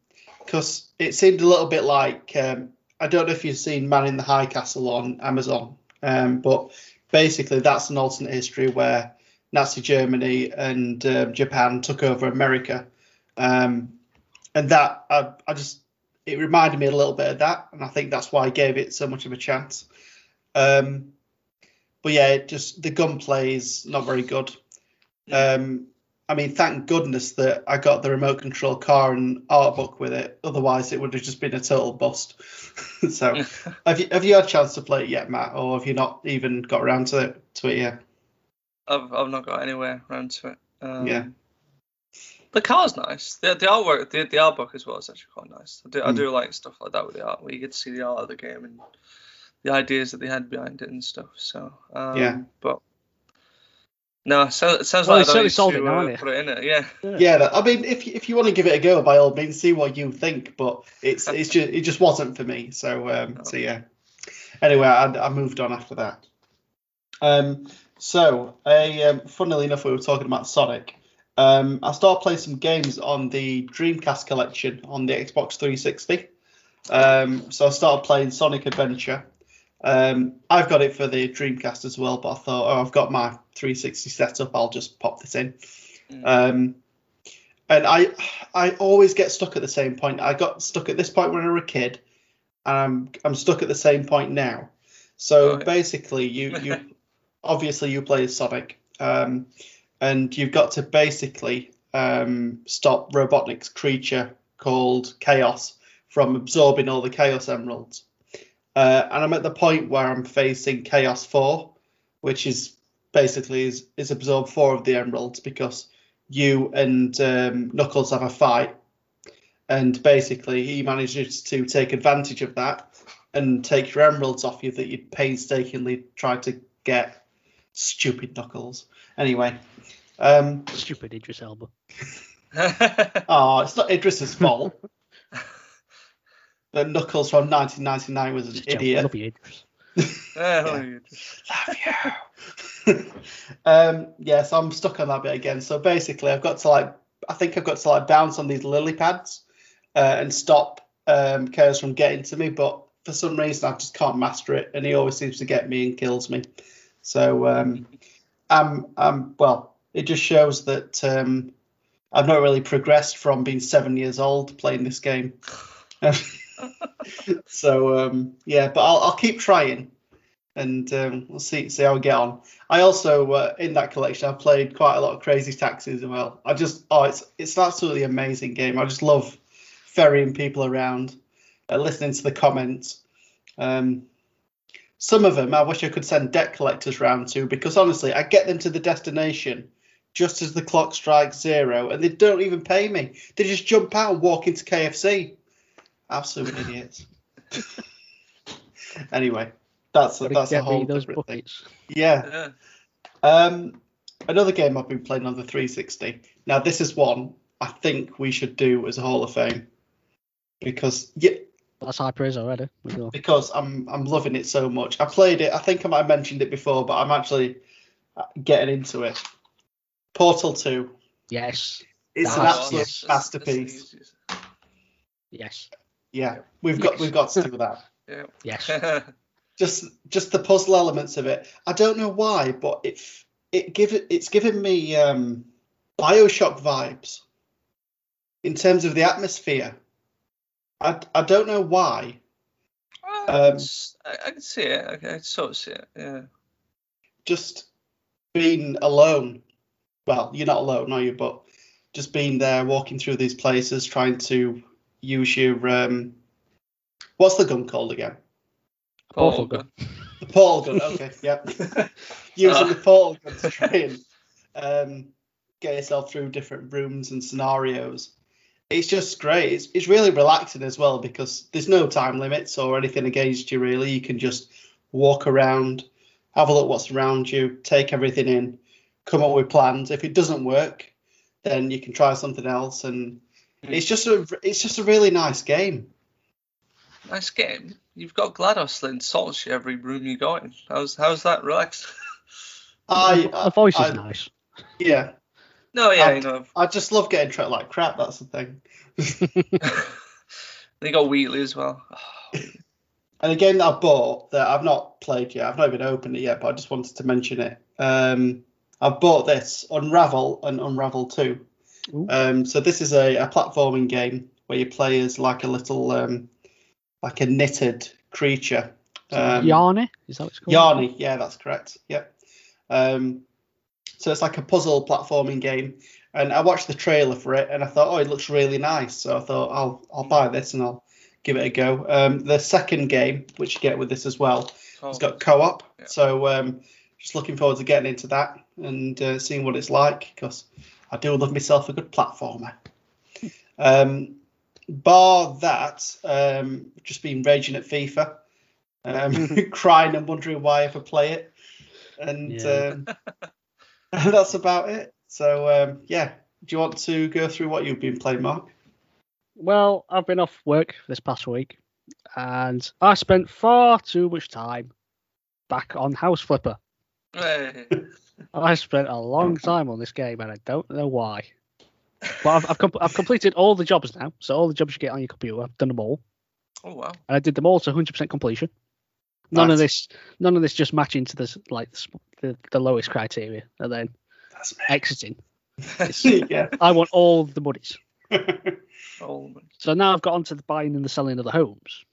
because it seemed a little bit like um, I don't know if you've seen Man in the High Castle on Amazon, um, but basically that's an alternate history where Nazi Germany and um, Japan took over America, um, and that I, I just it reminded me a little bit of that, and I think that's why I gave it so much of a chance. Um, but yeah, just the gunplay is not very good. Um, I mean, thank goodness that I got the remote control car and art book with it. Otherwise, it would have just been a total bust. so, have you have you had a chance to play it yet, Matt, or have you not even got around to it to it yet? I've I've not got anywhere around to it. Um, Yeah. The car's nice. The the artwork, the the art book as well is actually quite nice. I do I Mm. do like stuff like that with the art, where you get to see the art of the game and the ideas that they had behind it and stuff. So um, Yeah. but no, so it sounds Well, like you I don't certainly sold to it now, uh, haven't put it in it. Yeah. Yeah, that, I mean, if you- if you want to give it a go, by all means, see what you think. But it's it's just it just wasn't for me. So um, so yeah. Anyway, I, I moved on after that. Um, so a um, funnily enough, we were talking about Sonic. Um, I started playing some games on the Dreamcast collection on the Xbox 360. Um, so I started playing Sonic Adventure. Um, I've got it for the Dreamcast as well, but I thought, oh, I've got my 360 set up. I'll just pop this in. Mm. Um, and I I always get stuck at the same point. I got stuck at this point when I was a kid, and I'm I'm stuck at the same point now. So basically, you you obviously you play as Sonic, um, and you've got to basically um, stop Robotnik's creature called Chaos from absorbing all the Chaos Emeralds. Uh, and I'm at the point where I'm facing Chaos Four, which is basically is, is absorb four of the emeralds because you and um, Knuckles have a fight, and basically he manages to take advantage of that and take your emeralds off you that you painstakingly tried to get. Stupid Knuckles. Anyway, um, Stupid Idris Elba. oh, it's not Idris's fault. the Knuckles from 1999 was an Just joking. idiot. Love you, Idris. Yeah, Yeah. you Love you. um, yeah, so I'm stuck on that bit again. So basically, I've got to like, I think I've got to like bounce on these lily pads uh, and stop um, Chaos from getting to me. But for some reason, I just can't master it, and he always seems to get me and kills me. So um, I'm, I'm, well, it just shows that um, I've not really progressed from being seven years old playing this game. so um, yeah, but I'll, I'll keep trying and um, we'll see see how we get on. I also uh, in that collection I've played quite a lot of Crazy Taxi as well. I just oh it's it's an absolutely amazing game. I just love ferrying people around, uh, listening to the comments. Um, some of them I wish I could send debt collectors round to because honestly I get them to the destination just as the clock strikes zero and they don't even pay me. They just jump out and walk into KFC. Absolute idiots. anyway, that's Gotta that's a whole different thing. Yeah. Yeah. Um, another game I've been playing on the 360. Now this is one I think we should do as a Hall of Fame because yeah, That's high praise already. We because I'm I'm loving it so much. I played it. I think I might have mentioned it before, but I'm actually uh, getting into it. Portal 2 Yes, is an absolute Yes. masterpiece. yes, Yeah, we've got we've got to do that. yes. Yeah. Just just the puzzle elements of it. I don't know why, but it it give it it's given me um, Bioshock vibes in terms of the atmosphere. I I don't know why. Um, I, I can see it. I can sort of see it. Yeah. Just being alone. Well, you're not alone, are you? But just being there, walking through these places, trying to use your um, what's the gun called again? Portal Oh, gun. The portal gun. Okay, yep. Using the portal gun to try and um, get yourself through different rooms and scenarios. It's just great. It's, it's really relaxing as well because there's no time limits or anything against you really. You can just walk around, have a look what's around you, take everything in, come up with plans. If it doesn't work, then you can try something else. And hmm. it's just a it's just a really nice game. Nice game. You've got GLaDOS that insults you every room you go in. How's how's that relaxed? I, the voice is I- nice. yeah. No, yeah, I- you know. I just love getting treated like crap. That's the thing. they got Wheatley as well. And again, that I bought that I've not played yet, I've not even opened it yet, but I just wanted to mention it. Um, I've bought this Unravel and Unravel 2. Um, so this is a, a platforming game where you play as like a little, um, like a knitted creature. Um, Yarny, is that what it's called? Yarny, yeah, that's correct. Yep. Um, so it's like a puzzle platforming game, and I watched the trailer for it, and I thought, oh, it looks really nice. So I thought, I'll I'll buy this and I'll give it a go. Um, the second game, which you get with this as well, it's got co-op. Yeah. So um, just looking forward to getting into that and uh, seeing what it's like because I do love myself a good platformer. Um, bar that, um, just been raging at FIFA, um, crying and wondering why I ever play it, and Yeah. um, that's about it. So um, yeah, do you want to go through what you've been playing, Mark? Well, I've been off work this past week, and I spent far too much time back on House Flipper. Hey. I spent a long time on this game, and I don't know why. But I've I've, com- I've completed all the jobs now, so all the jobs you get on your computer, I've done them all, Oh wow. and I did them all to 100% completion. None of this, none of this just matching to this like the, the lowest criteria, and then That's exiting. yeah. I want all the monies. Oh, So now I've got onto the buying and the selling of the homes.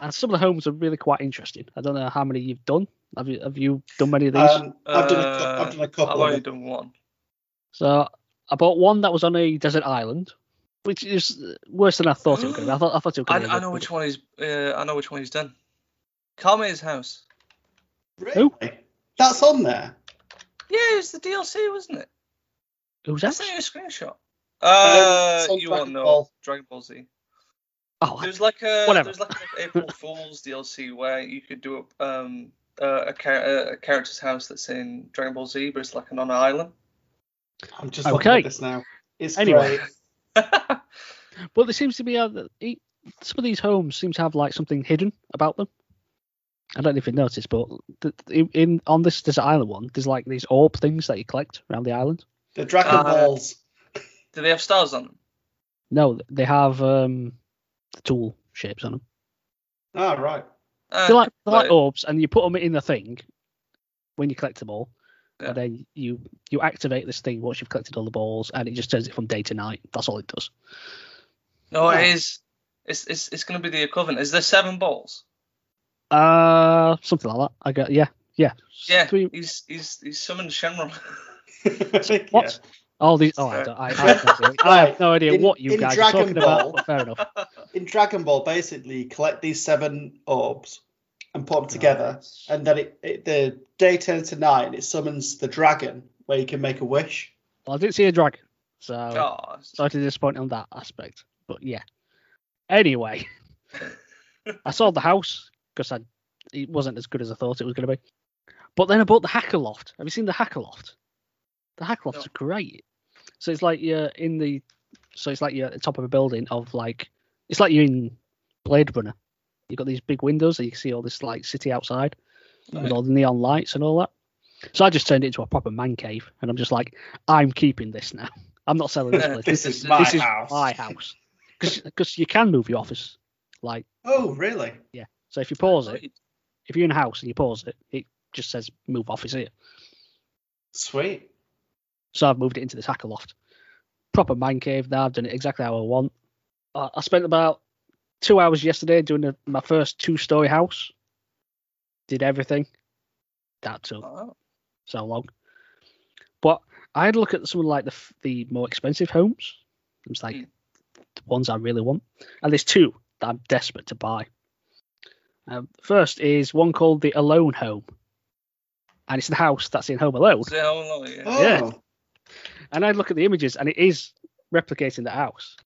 And some of the homes are really quite interesting. I don't know how many you've done. Have you have you done many of these? um, I've done a, cou- Uh, I've done a I've couple. only Of them. done one. so I bought one that was on a desert island, which is worse than I thought it was going to be. I thought I thought it was going to be. I know which one he's. Uh, I know which one he's done. Calmate's house. Really? That's on there. Yeah, it was the DLC, wasn't it? Who's I that? sent you a screenshot. Uh, it's on you Dragon won't know. Ball. Dragon Ball Z. Oh, I- There's like a Whatever. there's like an April Fool's DLC where you could do a um uh, a, char- a character's house that's in Dragon Ball Z, but it's like an on an island. I'm just looking Okay. at this now. It's Anyway. great. but there seems to be a, e- some of these homes seem to have like something hidden about them. I don't know if you noticed, but the, in, in on this desert island one, there's like these orb things that you collect around the island. The Dragon Uh, Balls. Do they have stars on them? No, they have um, the tool shapes on them. Ah, right. Uh, they're like they're like orbs, and you put them in the thing when you collect them all, Yeah. and then you you activate this thing once you've collected all the balls, and it just turns it from day to night. That's all it does. no, Yeah. it is. It's it's it's going to be the equivalent. Is there seven balls? Uh, something like that. I got yeah, yeah. Yeah, Three, he's he's he's summoned Shenron. what? All these? Oh, I, don't, I, I, have no idea. I have no idea In- what you guys Dragon are talking about. Ball- But fair enough. In Dragon Ball, basically, you collect these seven orbs and put them together, and then it, it the day turns to night, and it summons the dragon, where you can make a wish. Well, I didn't see a dragon, so Oh, sorry to disappoint on that aspect. But yeah. Anyway, I sold the house because I it wasn't as good as I thought it was going to be. But then I bought the Hacker Loft. Have you seen the Hacker Loft? The Hacker Loft's No. great. So it's like you're in the, so it's like you're at the top of a building of like, it's like you're in Blade Runner. You've got these big windows and you can see all this like city outside with all the neon lights and all that. So I just turned it into a proper man cave, and I'm just like, I'm keeping this now. I'm not selling this place. This is is- my this is house. my house because you can move your office like Oh, really? So if you pause it if you're in a house and you pause it it just says move office here. Sweet. so i've moved it into this hacker loft. Proper man cave now i've done it exactly how i want. I spent about two hours yesterday doing a, my first two story house. Did everything. That took Oh, so long. But i had a look at some of like the the more expensive homes. It was like Mm. the ones i really want. And there's two that i'm desperate to buy um, first is one called the alone home and it's the house that's in home alone is it how long? Yeah. Oh, Yeah. and i look at the images and it is replicating the house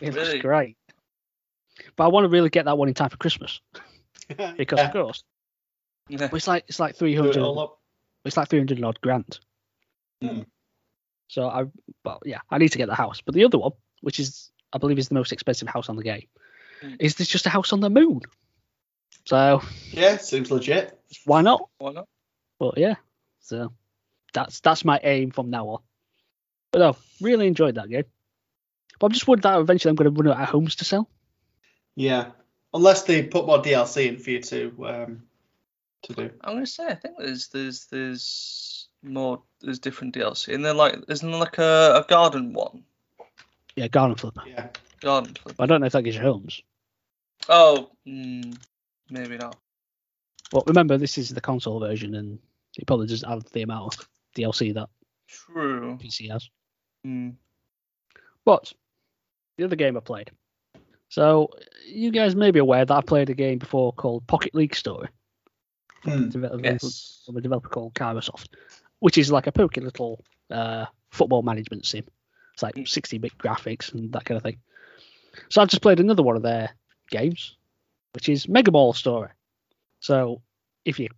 it Really? looks great but i want to really get that one in time for christmas because Yeah, of course Yeah. but it's like it's like do it 300 all up. it's like 300 and odd grand. Hmm. So I, well, yeah, I need to get the house. But the other one, which is, I believe, is the most expensive house on the game, Hmm. is this just a house on the moon? So Yeah, seems legit. why not? Why not? But yeah, so that's that's my aim from now on. But no, really enjoyed that game. But I'm just worried that eventually I'm going to run out of homes to sell. Yeah, unless they put more DLC in for you to um to do. I'm gonna say I think there's there's there's more there's different DLC and then like isn't there like a, a garden one Yeah, Garden Flipper. Yeah, garden flipper. I don't know if that gives you homes. Oh, mm, maybe not. But remember, this is the console version, and it probably doesn't have the amount of DLC that True. PC has. Mm. But the other game I played. So you guys may be aware that I played a game before called Pocket League Story, Hmm. developed Yes. from a developer called Kairosoft, which is like a pokey little uh, football management sim. It's like Mm. 60-bit graphics and that kind of thing. So I've just played another one of their games, which is Mega Mall Story. So if you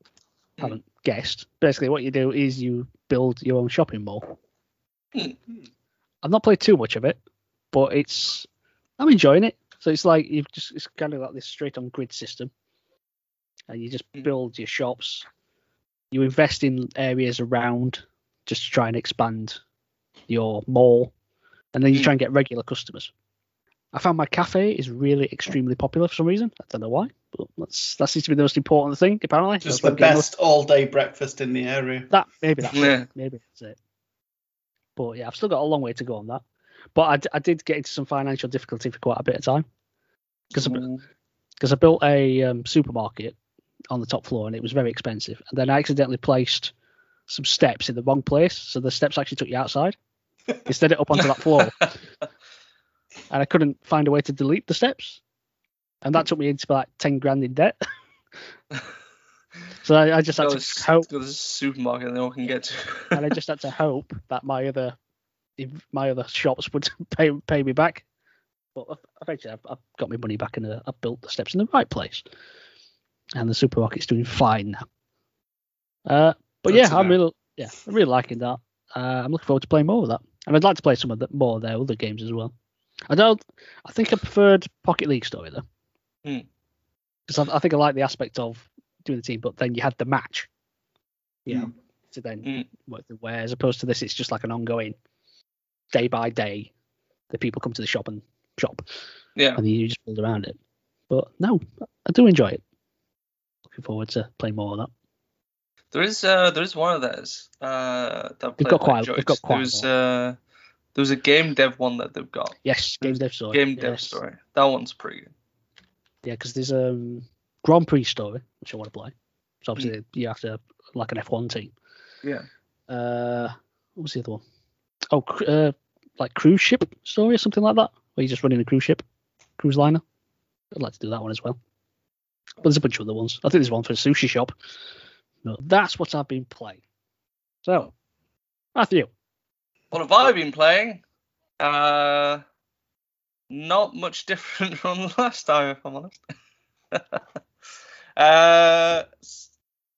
haven't guessed, basically what you do is you build your own shopping mall. Mm. I've not played too much of it, but it's I'm enjoying it. So it's like you've just it's kind of like this straight on grid system, and you just Mm. build your shops. You invest in areas around just to try and expand your mall, and then you try and get regular customers. I found my cafe is really extremely popular for some reason. I don't know why, but that's that seems to be the most important thing apparently. just That's the what game- best all-day breakfast in the area. that maybe that's Yeah. it. Maybe that's it. But yeah, I've still got a long way to go on that. But I, d- I did get into some financial difficulty for quite a bit of time because Mm. because I built a um, supermarket on the top floor and it was very expensive, and then I accidentally placed some steps in the wrong place, so the steps actually took you outside instead of up onto that floor, and I couldn't find a way to delete the steps, and that took me into like ten grand in debt. so I, I just had to to, hope go to the supermarket and no one can get to. and I just had to hope that my other my other shops would pay pay me back. But eventually, I've, I've got my money back and uh, I've built the steps in the right place, and the supermarket's doing fine now. Uh, but Good yeah, I'm really yeah, I'm really liking that. Uh, I'm looking forward to playing more of that, and I'd like to play some of the more of their other games as well. I don't. I think I preferred Pocket League Story though, Hmm. because I, I think I like the aspect of doing the team, but then you had the match. Yeah. Hmm. To then Mm. work the way, as opposed to this, it's just like an ongoing day by day. The people come to the shop and shop, Yeah. and then you just build around it. But no, I do enjoy it. Looking forward to playing more of that. There is uh there is one of those uh that I've They've got quite- they've got quite There's uh there's a game dev one that they've got. Yes, game dev story. Game dev yes. story. That one's pretty good. Yeah, because there's um Grand Prix story, which I want to play. So obviously you have to like an F1 team. Yeah. Uh, what was the other one? Oh, cr- uh, like cruise ship story or something like that, where you're just running a cruise ship, cruise liner. I'd like to do that one as well. But there's a bunch of other ones. I think there's one for a sushi shop. No, that's what I've been playing. So, Matthew, What have I been playing? Uh, not much different from last time, if I'm honest. uh,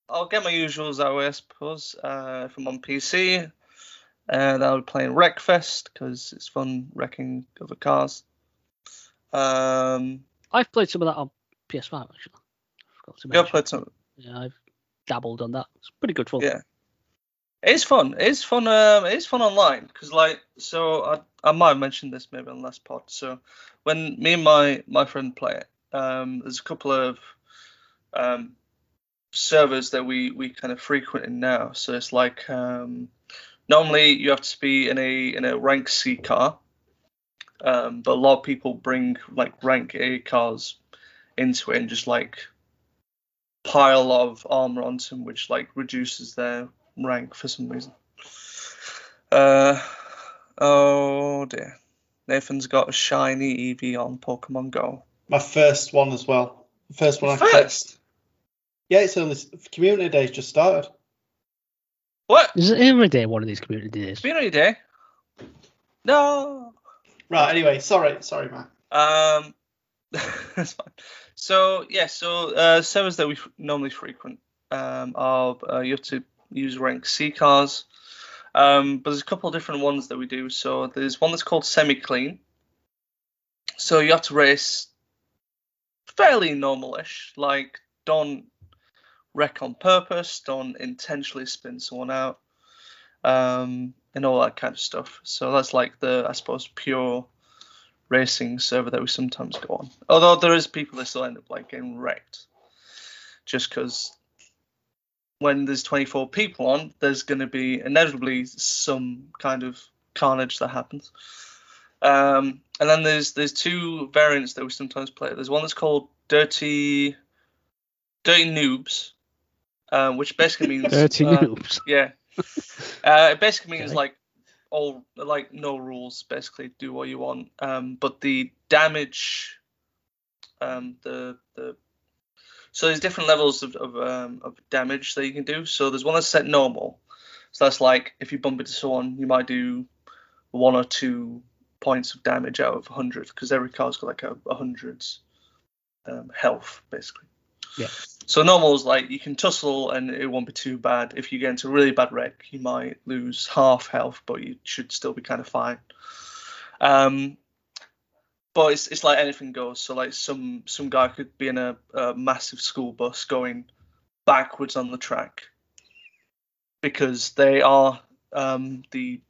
I'll get my usuals that way, I suppose. Uh, if I'm on PC, and I'll be playing Wreckfest because it's fun wrecking other cars. Um, I've played some of that on PS5 actually. Forgot to you have played some. Yeah, I've dabbled on that. It's pretty good fun. Yeah. It's fun. It's fun. Um, it's fun online because, like, so I, I might have mentioned this maybe on the last pod. So when me and my my friend play it, um, there's a couple of um servers that we we kind of frequent in now. So it's like um, normally you have to be in a in a rank C car, um, but a lot of people bring like rank A cars into it and just like pile of armor onto them, which like reduces their rank for some reason. Uh oh dear. Nathan's got a shiny Eevee on Pokemon Go. My first one as well. The first one I played. First. Yeah, it's only community days just started. What? Is it every day one of these community days? Community Day? No. Right. Anyway, sorry, sorry, Matt. Um, that's fine. So yeah, so uh, servers that we f- normally frequent um, are uh, you have to use rank C cars, um, but there's a couple of different ones that we do. So there's one that's called semi clean. So you have to race fairly normalish, like don't wreck on purpose, don't intentionally spin someone out, um, and all that kind of stuff. So that's like the I suppose pure racing server that we sometimes go on. Although there is people that still end up like getting wrecked, just because when there's 24 people on, there's going to be inevitably some kind of carnage that happens. Um, and then there's there's two variants that we sometimes play. There's one that's called Dirty Dirty Noobs, um, which basically means Dirty uh, noobs. yeah. Uh, it basically means Okay. like all like no rules, basically do what you want. Um, but the damage, um, the the so there's different levels of of, um, of damage that you can do. So there's one that's set normal. So that's like if you bump into someone, you might do one or two points of damage out of 100 because every car's got like a, a hundreds um, health basically. Yeah. So normal is like you can tussle and it won't be too bad. If you get into a really bad wreck, you might lose half health, but you should still be kind of fine. Um, but it's it's like anything goes. So like some some guy could be in a, a massive school bus going backwards on the track because they are um, the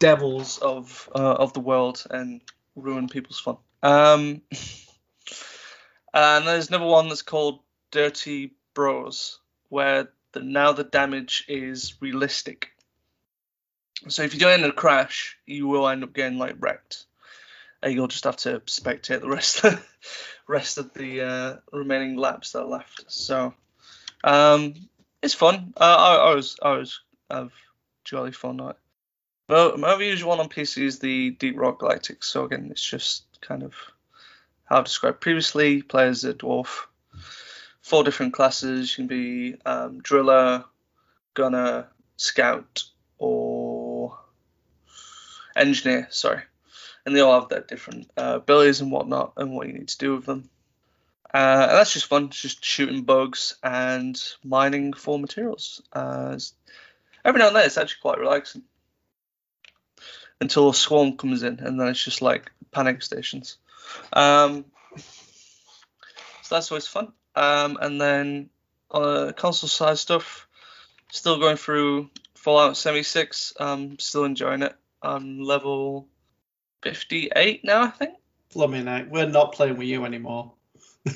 devils of uh, of the world and ruin people's fun. Um, and there's another one that's called Dirty Bros, where the, now the damage is realistic. So if you don't end in a crash, you will end up getting like wrecked, you'll just have to spectate the rest of, rest of the uh, remaining laps that are left. So um, it's fun. Uh, I, I was I was have jolly fun it. But my usual one on PC is the Deep Rock Galactic. So again, it's just kind of how I described previously. Players a dwarf. Four different classes. You can be um, driller, gunner, scout, or engineer. Sorry, and they all have their different uh, abilities and whatnot, and what you need to do with them. Uh, and that's just fun. It's just shooting bugs and mining for materials. Uh, every now and then, it's actually quite relaxing until a swarm comes in, and then it's just like panic stations. Um, so that's always fun. Um, and then uh, console side stuff, still going through Fallout 76. Um, still enjoying it. I'm level 58 now, I think. Blooming out. We're not playing with you anymore.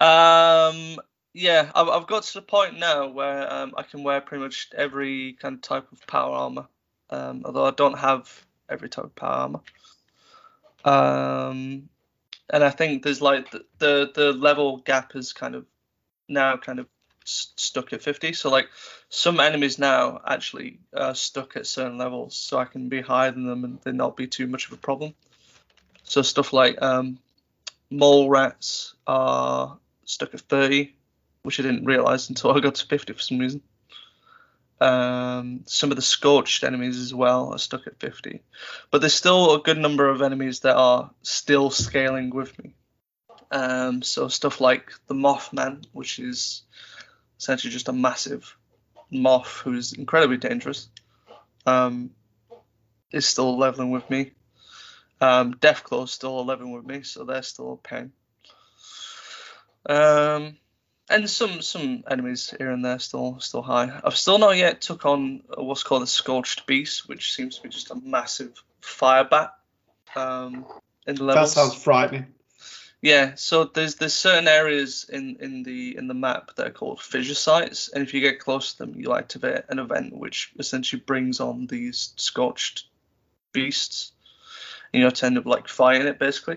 um, yeah, I've, I've got to the point now where um, I can wear pretty much every kind of type of power armor. Um, although I don't have every type of power armor. Um, and I think there's like the, the the level gap is kind of now kind of stuck at 50. So like some enemies now actually are stuck at certain levels, so I can be higher than them and they not be too much of a problem. So stuff like um, mole rats are stuck at 30, which I didn't realize until I got to 50 for some reason. Um, some of the scorched enemies as well are stuck at 50, but there's still a good number of enemies that are still scaling with me. Um, so stuff like the Mothman, which is essentially just a massive moth who's incredibly dangerous, um, is still leveling with me. Um, Deathclaw is still leveling with me, so they're still a pain. Um, and some some enemies here and there still still high. I've still not yet took on what's called a scorched beast, which seems to be just a massive fire bat. Um, in the levels. That sounds frightening. Yeah, so there's there's certain areas in, in the in the map that are called fissure sites, and if you get close to them, you'll activate an event which essentially brings on these scorched beasts. And you have to end up like fighting it basically.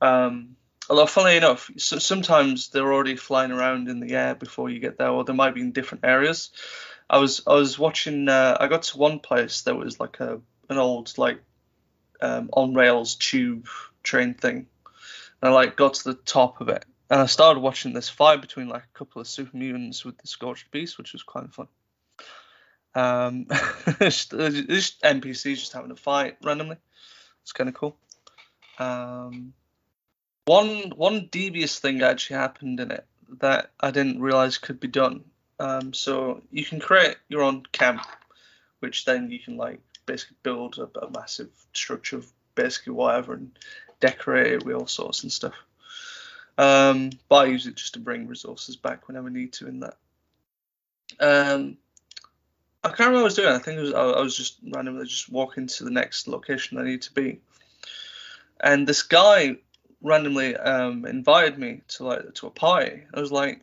Um, although funnily enough, so sometimes they're already flying around in the air before you get there, or they might be in different areas. I was I was watching. Uh, I got to one place that was like a an old like um, on rails tube train thing and I like got to the top of it, and I started watching this fight between like a couple of super mutants with the Scorched Beast, which was quite fun. Um, just, NPCs just having a fight randomly. It's kind of cool. Um, one one devious thing actually happened in it that I didn't realize could be done. Um, so you can create your own camp, which then you can like basically build a, a massive structure of basically whatever and decorate it with all sorts and stuff. Um, but I use it just to bring resources back whenever I need to in that. Um, I can't remember what I was doing. I think was, I, I was just randomly just walking to the next location I need to be, and this guy randomly um, invited me to like to a party. I was like,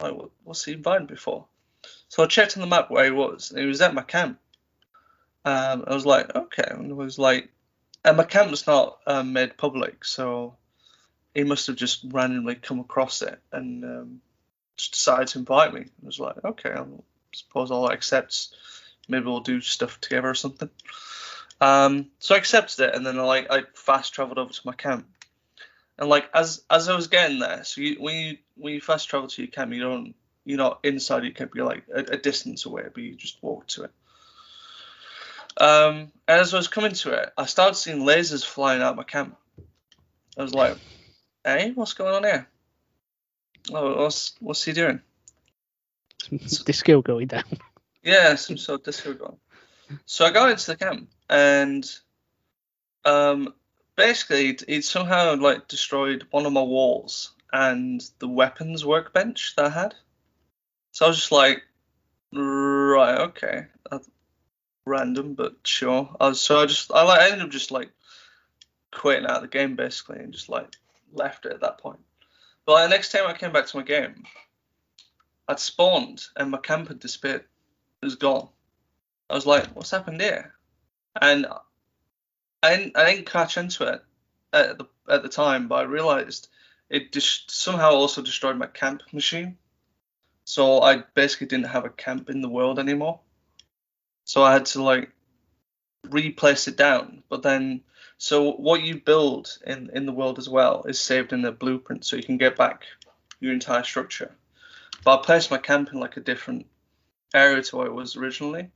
like what, what's he invited me for? So I checked on the map where he was, and he was at my camp. Um, I was like, okay, and it was like and my camp was not um, made public, so he must have just randomly come across it and um, decided to invite me. I was like, okay, I suppose I'll accept. Maybe we'll do stuff together or something. Um, so I accepted it, and then I like I fast traveled over to my camp. And like as as I was getting there, so you, when you when you fast travel to your camp, you don't you're not inside your camp. You're like a, a distance away, but you just walk to it. Um, and as I was coming to it, I started seeing lasers flying out my camp. I was like, "Hey, what's going on here? Oh, what's what's he doing?" the skill going down. Yeah, some sort of disco going. So I got into the camp, and um, basically, it, it somehow like destroyed one of my walls and the weapons workbench that I had. So I was just like, right, okay, that's random, but sure. I was, so I just, I like, I ended up just like quitting out of the game basically, and just like left it at that point. But like, the next time I came back to my game, I'd spawned and my camp had disappeared. It was gone. I was like, what's happened here? And I didn't, I didn't catch into it at the at the time, but I realized it just somehow also destroyed my camp machine. So I basically didn't have a camp in the world anymore. So I had to like replace it down. But then, so what you build in in the world as well is saved in the blueprint, so you can get back your entire structure. But I placed my camp in like a different area to where it was originally.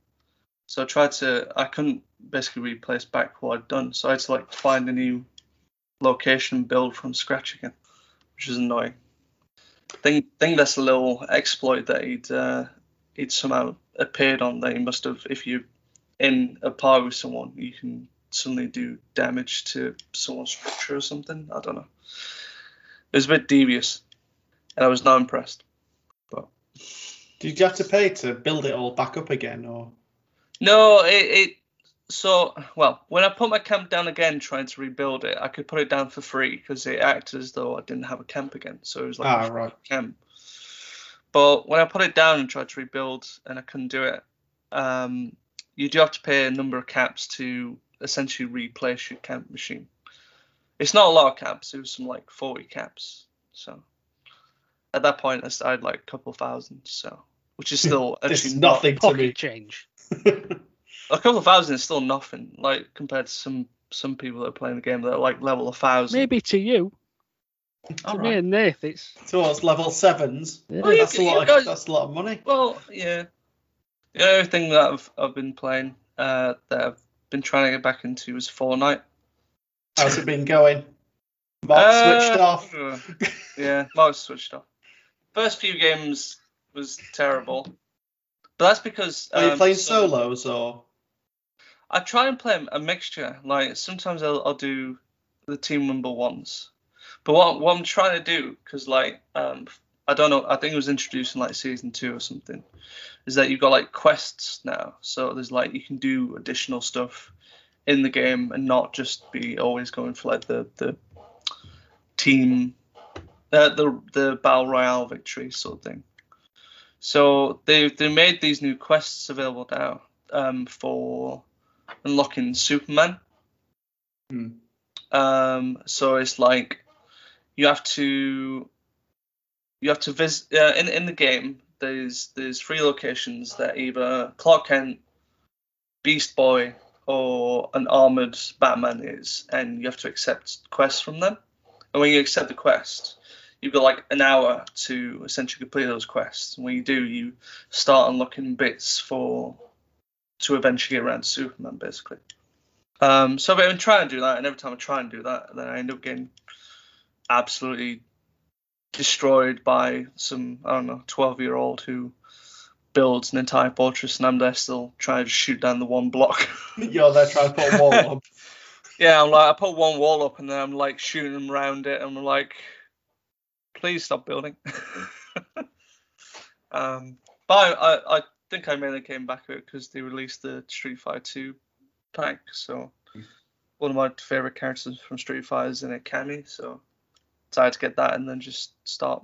So I tried to, I couldn't basically replace back what I'd done. So I had to like find a new location build from scratch again, which is annoying. Think think that's a little exploit that he'd uh, he'd somehow appeared on that he must have. If you're in a party with someone, you can suddenly do damage to someone's structure or something. I don't know. It was a bit devious, and I was not impressed. But did you have to pay to build it all back up again, or No, it, it so well when I put my camp down again trying to rebuild it, I could put it down for free because it acted as though I didn't have a camp again. So it was like ah a right? camp. But when I put it down and tried to rebuild and I couldn't do it, um, you do have to pay a number of caps to essentially replace your camp machine. It's not a lot of caps. It was some like 40 caps. So at that point, I started like a couple thousand. So which is still actually is not- nothing to me. change. a couple of thousand is still nothing. Like compared to some some people that are playing the game that are like level a thousand. Maybe to you, to me and Nath, it's Towards level sevens. yeah. Well, you- That's a lot. Of, guys- that's a lot of money. Well, yeah. The other thing that I've I've been playing uh, that I've been trying to get back into was Fortnite. How's it been going? Mark Uh, switched off. yeah, Mark switched off. First few games was terrible, but that's because Are you um, playing so- solos or? I try and play a mixture. Like sometimes I'll, I'll do the team number ones, but what what I'm trying to do because like um I don't know I think it was introduced in like season two or something, is that you've got like quests now. So there's like you can do additional stuff in the game and not just be always going for like the the team uh, the the battle royale victory sort of thing. So they they made these new quests available now um, for unlocking Superman. Hmm. Um, so it's like you have to you have to visit uh, in in the game. There's there's three locations that either Clark Kent, Beast Boy, or an armored Batman is, and you have to accept quests from them. And when you accept the quest, you've got like an hour to essentially complete those quests. And when you do, you start unlocking bits for to eventually get around Superman, basically. Um, so I've been trying to do that, and every time I try and do that, then I end up getting absolutely destroyed by some I don't know twelve year old who builds an entire fortress, and I'm there still trying to shoot down the one block. You're there trying to put a wall up. yeah, I'm like I put one wall up, and then I'm like shooting them around it, and I'm like, please stop building. um, but I, I, think I mainly came back to it because they released the Street Fighter 2 pack, so one of my favorite characters from Street Fighter is in it, Cammy, so decided to get that and then just start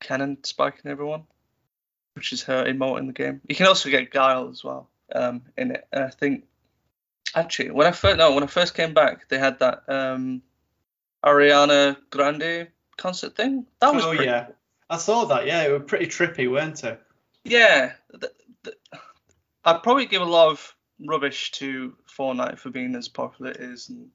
cannon spiking everyone, which is her emote in the game. You can also get Guile as well um, in it, and I think actually when I first no when I first came back they had that um, Ariana Grande concert thing. That was oh yeah, I saw that. Yeah, it was pretty trippy, weren't it? Yeah, th- th- I'd probably give a lot of rubbish to Fortnite for being as popular it is, and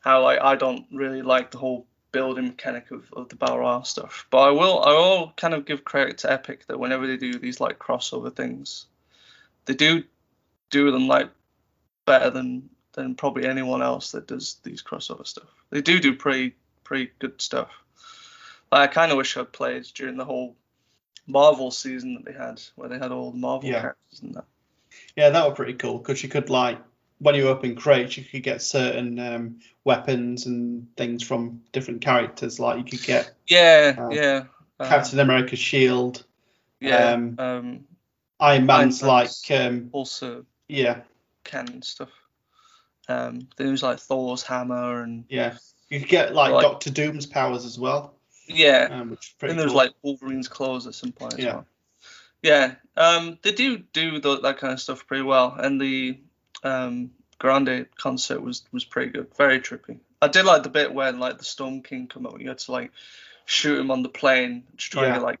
how like I don't really like the whole building mechanic of, of the battle royale stuff. But I will I will kind of give credit to Epic that whenever they do these like crossover things, they do do them like better than than probably anyone else that does these crossover stuff. They do do pretty pretty good stuff. Like, I kind of wish I'd played during the whole Marvel season that they had, where they had all the Marvel Yeah. characters and that. Yeah, that was pretty cool because you could like when you open crates, you could get certain um, weapons and things from different characters. Like you could get Yeah, Uh, yeah, um, Captain America's shield. yeah. um, Um, Iron Man's Iron like um, also yeah, canon stuff. Um, there was like Thor's hammer and yeah. You could get like Like- Doctor Doom's powers as well, yeah, um, which and there was cool. like Wolverine's claws at some point as Yeah. well. Yeah, um, they do do tho- that kind of stuff pretty well, and the um, Grande concert was was pretty good, very trippy. I did like the bit where like the Storm King come up, you had to like shoot him on the plane, just try Yeah. to like.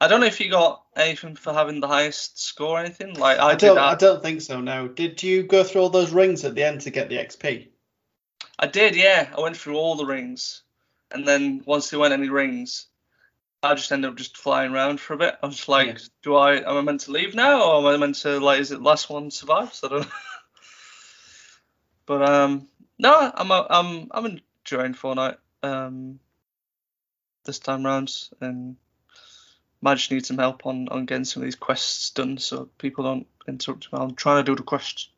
I don't know if you got anything for having the highest score or anything. Like I, I don't. I don't think so. No. Did you go through all those rings at the end to get the XP? I did, yeah. I went through all the rings, and then once there weren't any rings, I just ended up just flying around for a bit. I was like, Yeah. do I am I meant to leave now, or am I meant to like, is it last one survives? I don't know. but um, no, I'm I'm I'm enjoying Fortnite um this time round, and might just need some help on on getting some of these quests done, so people don't interrupt me. I'm trying to do the quests,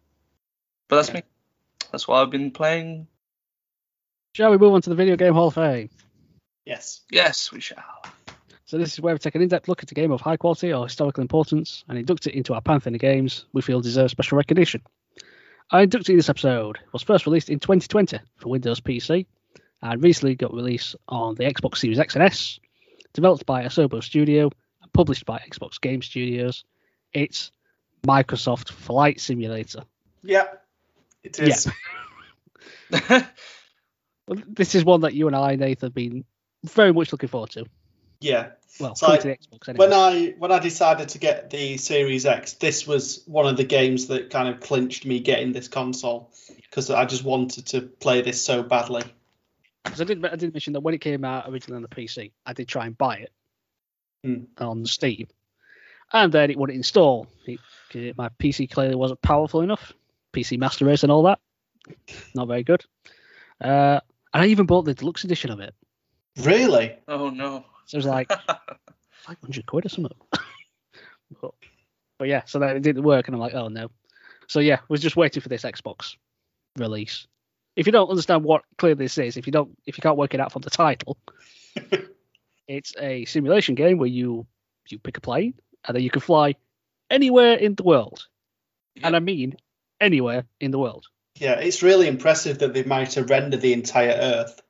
but that's Yeah. me. That's what I've been playing Shall we move on to the Video Game Hall of Fame? Yes. Yes, we shall. So this is where we take an in-depth look at a game of high quality or historical importance and induct it into our pantheon of games we feel deserve special recognition. Our inductee this episode was first released in 2020 for Windows PC and recently got released on the Xbox Series X and S, developed by Asobo Studio and published by Xbox Game Studios. It's Microsoft Flight Simulator. Yeah. It is. Well, this is one that you and I, Nathan, have been very much looking forward to. Yeah. Well, So coming I- to the Xbox anyway. When I when I decided to get the Series X, this was one of the games that kind of clinched me getting this console because I just wanted to play this so badly. 'Cause I did, I did mention that when it came out originally on the PC, I did try and buy it Hmm. on Steam, and then it wouldn't install. It, 'cause it- my PC clearly wasn't powerful enough. PC Master Race and all that, not very good. Uh, and I even bought the deluxe edition of it. Really? Oh no. So it was like 500 quid or something. but, but yeah, so that it didn't work, and I'm like, oh no. So yeah, was just waiting for this Xbox release. If you don't understand what clearly this is, if you don't, if you can't work it out from the title, it's a simulation game where you you pick a plane and then you can fly anywhere in the world, and I mean anywhere in the world. Yeah, it's really impressive that they've managed to render the entire Earth.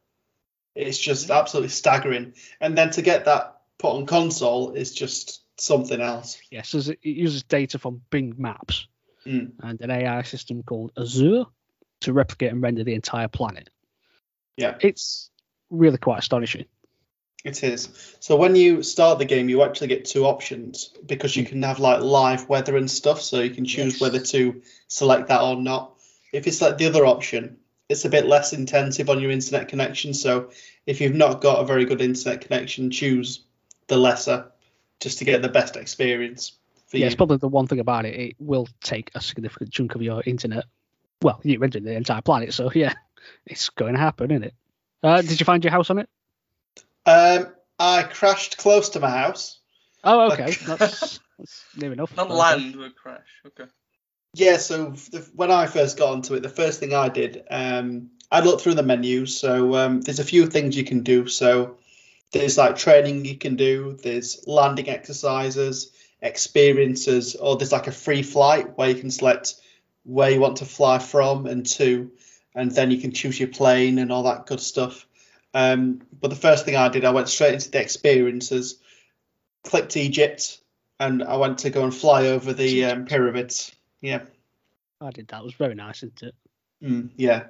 It's just absolutely staggering. And then to get that put on console is just something else. Yes, so it uses data from Bing Maps Mm. and an AI system called Azure to replicate and render the entire planet. Yeah. It's really quite astonishing. It is. So when you start the game, you actually get two options because you can have like live weather and stuff, so you can choose Yes. whether to select that or not. If it's like the other option, it's a bit less intensive on your internet connection. So if you've not got a very good internet connection, choose the lesser just to get the best experience for Yeah, you. it's probably the one thing about it. It will take a significant chunk of your internet. Well, you rented the entire planet, so yeah, it's going to happen, isn't it? Uh, did you find your house on it? Um, I crashed close to my house. Oh, Like- okay, that's, that's near enough. Not Okay. land would crash. Okay. Yeah, so the, when I first got onto it, the first thing I did, um, I looked through the menus. So um, there's a few things you can do. So there's like training you can do. There's landing exercises, experiences, or there's like a free flight where you can select where you want to fly from and to, and then you can choose your plane and all that good stuff. Um, but the first thing I did, I went straight into the experiences, clicked Egypt, and I went to go and fly over the um, pyramids. Yeah. I did that. It was very nice, isn't it? Mm, yeah,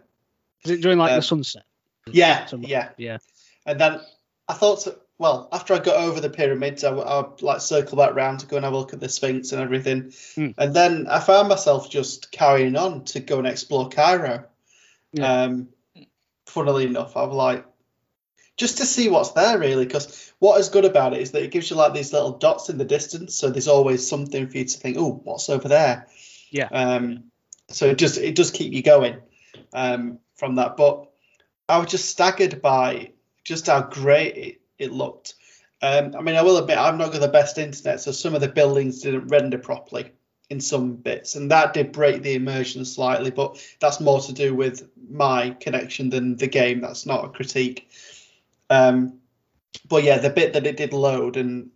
Is it during like Uh, the sunset? yeah, Some- yeah. yeah. And then I thought, well, after I got over the pyramids, I, I like circle back round to go and have a look at the Sphinx and everything. Hmm. And then I found myself just carrying on to go and explore Cairo. Yeah. Um, funnily enough, I was like, just to see what's there really, because what is good about it is that it gives you like these little dots in the distance, so there's always something for you to think, oh, what's over there? Yeah. Um, so it just it does keep you going um, from that. But I was just staggered by just how great it, it looked. Um, I mean, I will admit I've not got the best internet, so some of the buildings didn't render properly in some bits, and that did break the immersion slightly. But that's more to do with my connection than the game. That's not a critique. Um, but yeah, the bit that it did load and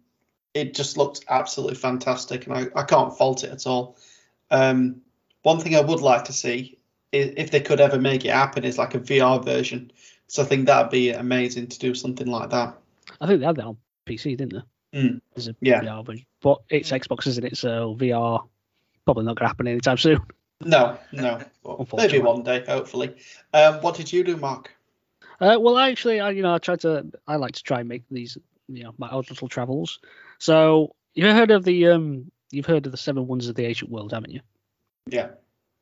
it just looked absolutely fantastic, and I, I can't fault it at all. Um, one thing I would like to see is if they could ever make it happen is like a VR version. So I think that'd be amazing to do something like that. I think they had that on PC, didn't they? Mm. There's a Yeah. VR version. But it's Xbox, isn't it? So VR probably not going to happen anytime soon. No, no. Maybe one day, hopefully. Um, what did you do, Mark? Uh, well, actually, I you know I try to I like to try and make these you know my odd little travels. So you've heard of the um you've heard of the seven wonders of the ancient world, haven't you? Yeah.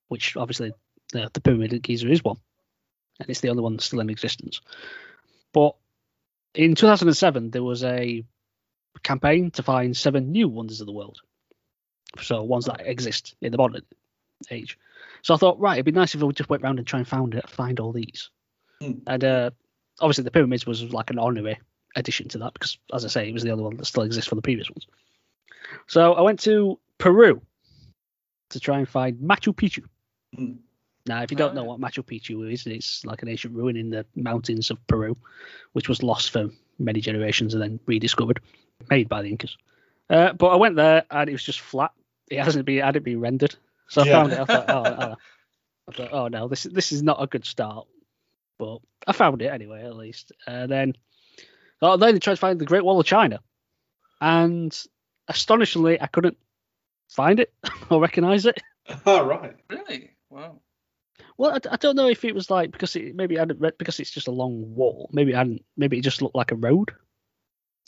Which obviously the the pyramid at Giza is one, and it's the only one still in existence. But in 2007, there was a campaign to find seven new wonders of the world. So ones that exist in the modern age. So I thought, right, it'd be nice if we just went around and try and find it, find all these. Hmm. And uh, obviously, the pyramids was like an honorary addition to that because, as I say, it was the only one that still exists from the previous ones. So I went to Peru to try and find Machu Picchu. Hmm. Now, if you don't know what Machu Picchu is, it's like an ancient ruin in the mountains of Peru, which was lost for many generations and then rediscovered, made by the Incas. Uh, but I went there and it was just flat. It hasn't been, hadn't been rendered. So I Yeah. found it. I thought, oh, oh. I thought, oh no, this this is not a good start. But I found it anyway, at least. And then, oh, then I tried to find the Great Wall of China, and astonishingly, I couldn't find it or recognize it. All right. Really? Wow. Well, I, I don't know if it was like because it maybe I hadn't read because it's just a long wall. Maybe it hadn't. Maybe it just looked like a road.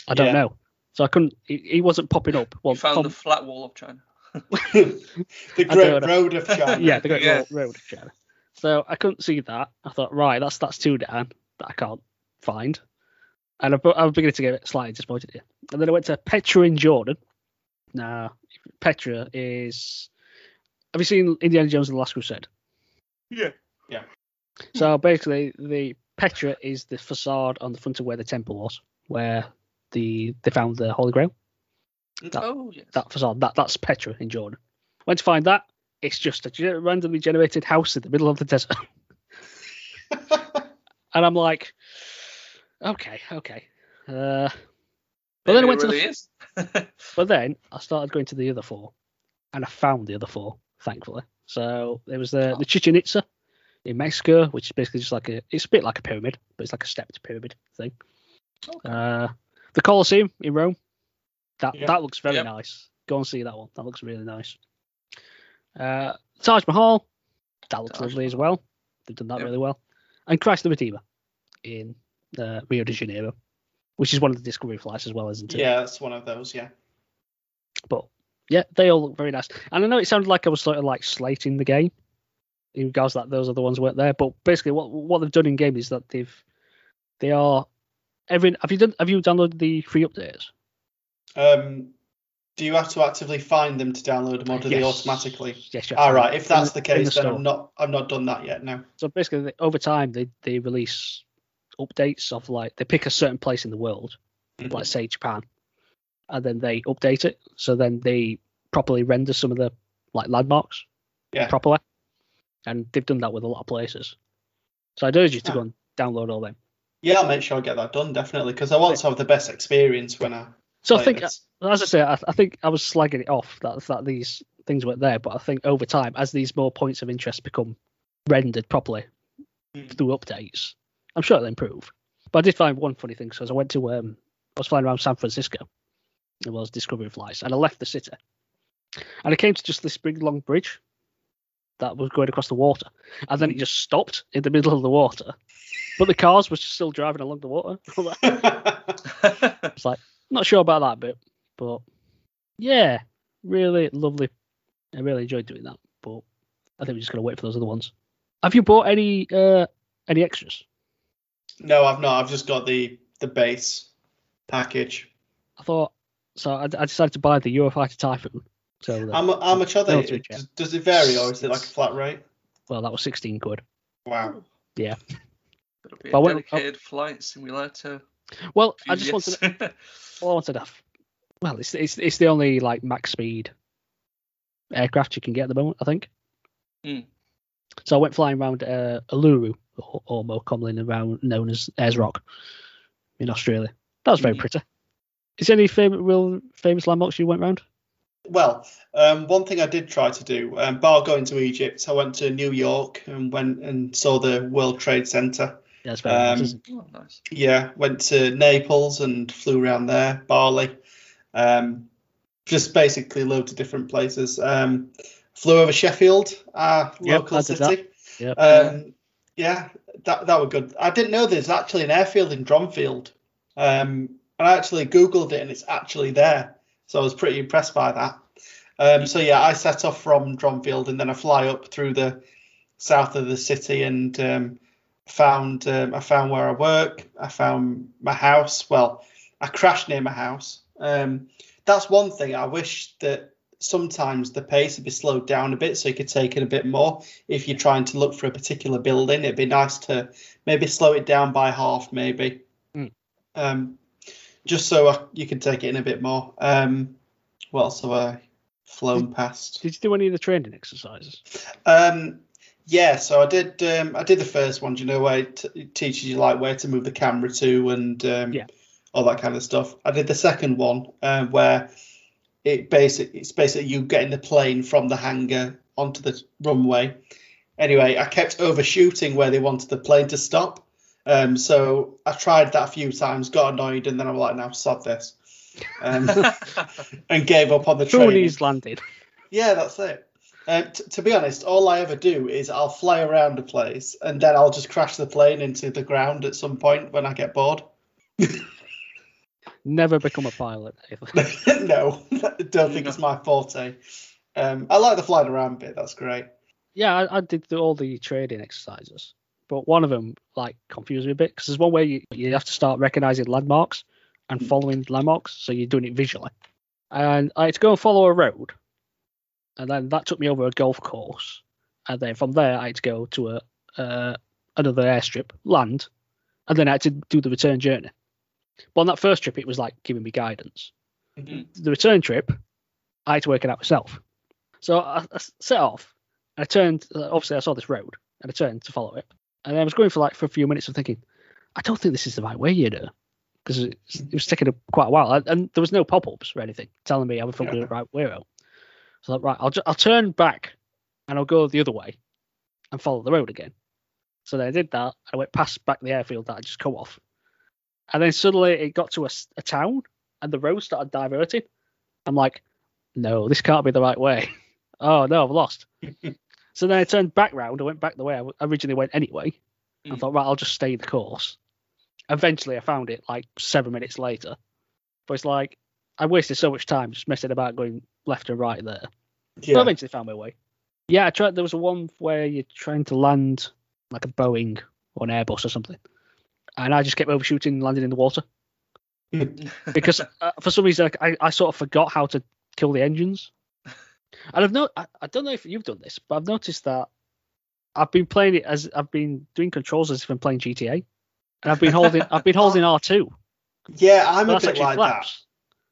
I don't Yeah. know. So I couldn't. He, he wasn't popping up. Well, You found Tom- the flat wall of China. the Great. Road of China. yeah, the Great Yeah. Road, road of China. So I couldn't see that. I thought, right, that's that's two down that I can't find, and I, I was beginning to get slightly disappointed here. And then I went to Petra in Jordan. Now, Petra is. Have you seen Indiana Jones and the Last Crusade? Yeah. Yeah. So basically, the Petra is the facade on the front of where the temple was, where the they found the Holy Grail. That- oh yes. That facade, that that's Petra in Jordan. Went to find that. It's just a randomly generated house in the middle of the desert. and I'm like, okay, okay. Uh, but then I went it to the, is. but then I started going to the other four, and I found the other four, thankfully. So there was the the Chichen Itza in Mexico, which is basically just like a, it's a bit like a pyramid, but it's like a stepped pyramid thing. Okay. Uh, the Colosseum in Rome, that Yeah. that looks very Yep. nice. Go and see that one. That looks really nice. Uh, Taj Mahal, that looks Taj lovely as well. They've done that Yep. really well. And Christ the Redeemer in uh, Rio de Janeiro, which is one of the Discovery flights as well, isn't it? yeah, that's one of those. Yeah. But yeah, they all look very nice. And I know it sounded like I was sort of like slating the game in regards that those are the ones weren't there. But basically, what what they've done in game is that they've they are every have you done have you downloaded the free updates? Um, do you have to actively find them to download them, or do they automatically? Yes. you have All If that's In the case, then store. I'm not. I'm not done that yet. No. So basically, over time, they they release updates of like they pick a certain place in the world, Mhm. like say Japan, and then they update it. So then they properly render some of the like landmarks Yeah. properly, and they've done that with a lot of places. So I'd urge you to Ah. go and download all them. Yeah, I'll make sure I get that done definitely because I want to have the best experience when I. So I think, this. as I say, I, I think I was slagging it off that that these things weren't there, but I think over time, as these more points of interest become rendered properly Mm. through updates, I'm sure it'll improve. But I did find one funny thing because I went to um, I was flying around San Francisco. It was Discovery flights, and I left the city, and I came to just this big long bridge that was going across the water, and then it just stopped in the middle of the water, but the cars were still driving along the water. It's like not sure about that bit, but yeah, really lovely. I really enjoyed doing that, but I think we're just gonna wait for those other ones. Have you bought any uh any extras? No, I've not. I've just got the the base package. I thought so. I, I decided to buy the Eurofighter Typhoon. So How, the, mu- how much are they? Does, does it vary, or is it like a flat rate? well, that was sixteen quid. Wow. Yeah. It'll be But a when- dedicated flight simulator. Well, I just wanted. wanted. Well, I wanted to. Well, it's it's it's the only like max speed aircraft you can get at the moment, I think. Hmm. So I went flying around uh, Uluru, or, or more commonly around known as Ayers Rock, in Australia. That was very Mhm. pretty. Is there any favorite real famous landmarks you went round? Well, um, one thing I did try to do, um, bar going to Egypt, I went to New York and went and saw the World Trade Center. Yeah, it's very Um, nice. Isn't it? oh, nice. Yeah, went to Naples and flew around there, Bali, um, just basically loads of different places. Um, flew over Sheffield, our Yep, local I did that. city. Yep. Yeah, that that were good. I didn't know there's actually an airfield in Dronfield. Um, and I actually googled it, and it's actually there. So I was pretty impressed by that. Um, so yeah, I set off from Dronfield, and then I fly up through the south of the city, and um, found um, I found where I work. I found my house. Well, I crashed near my house. Um, that's one thing. I wish that sometimes the pace would be slowed down a bit so you could take in a bit more if you're trying to look for a particular building it'd be nice to maybe slow it down by half maybe Mm. um, just so I, you can take it in a bit more um, what else have i flown past Did you do any of the training exercises? um, yeah so i did um, i did the first one do you know where it, t- it teaches you like where to move the camera to and um, Yeah. all that kind of stuff i did the second one um, where it basic it's basically you getting the plane from the hangar onto the runway. Anyway, I kept overshooting where they wanted the plane to stop. Um, so I tried that a few times, got annoyed, and then I'm like, now sod this, um, and gave up on the training. Tony's landed. Yeah, that's it. Uh, t- to be honest, all I ever do is I'll fly around a place and then I'll just crash the plane into the ground at some point when I get bored. Never become a pilot. No, don't think it's my forte. Um, I like the flying around bit. That's great. yeah, I, I did the, all the trading exercises, but one of them like confused me a bit because there's one where you, you have to start recognizing landmarks and following landmarks, so you're doing it visually. And I had to go and follow a road, and then that took me over a golf course, and then from there I had to go to a uh, another airstrip, land, and then I had to do the return journey. But on that first trip, it was like giving me guidance. Mhm. The return trip, I had to work it out myself. So I, I set off, and I turned. uh, Obviously, I saw this road, and I turned to follow it. And I was going for like for a few minutes of thinking, I don't think this is the right way, you know, because it, it was taking a, quite a while, and, and there was no pop-ups or anything telling me I was following Yeah. the right way out. So I thought, right, I'll ju- I'll turn back, and I'll go the other way, and follow the road again. So then I did that. I went past back the airfield that I just come off, and then suddenly it got to a town, and the road started diverting. I'm like, no, this can't be the right way. oh no, I've lost. so then I turned back round. I went back the way I originally went anyway. I Mm. thought, right, I'll just stay the course. Eventually, I found it like seven minutes later. But it's like I wasted so much time just messing about going left and right there. But Yeah. eventually found my way. Yeah, I tried. There was one where you're trying to land like a Boeing or an Airbus or something, and I just kept overshooting, and landing in the water because uh, for some reason I, I sort of forgot how to kill the engines. And I've no, I, I don't know if you've done this, but I've noticed that I've been playing it as I've been doing controls as if I'm playing GTA, and I've been holding I've been holding R two. Yeah, I'm a bit like that. flaps.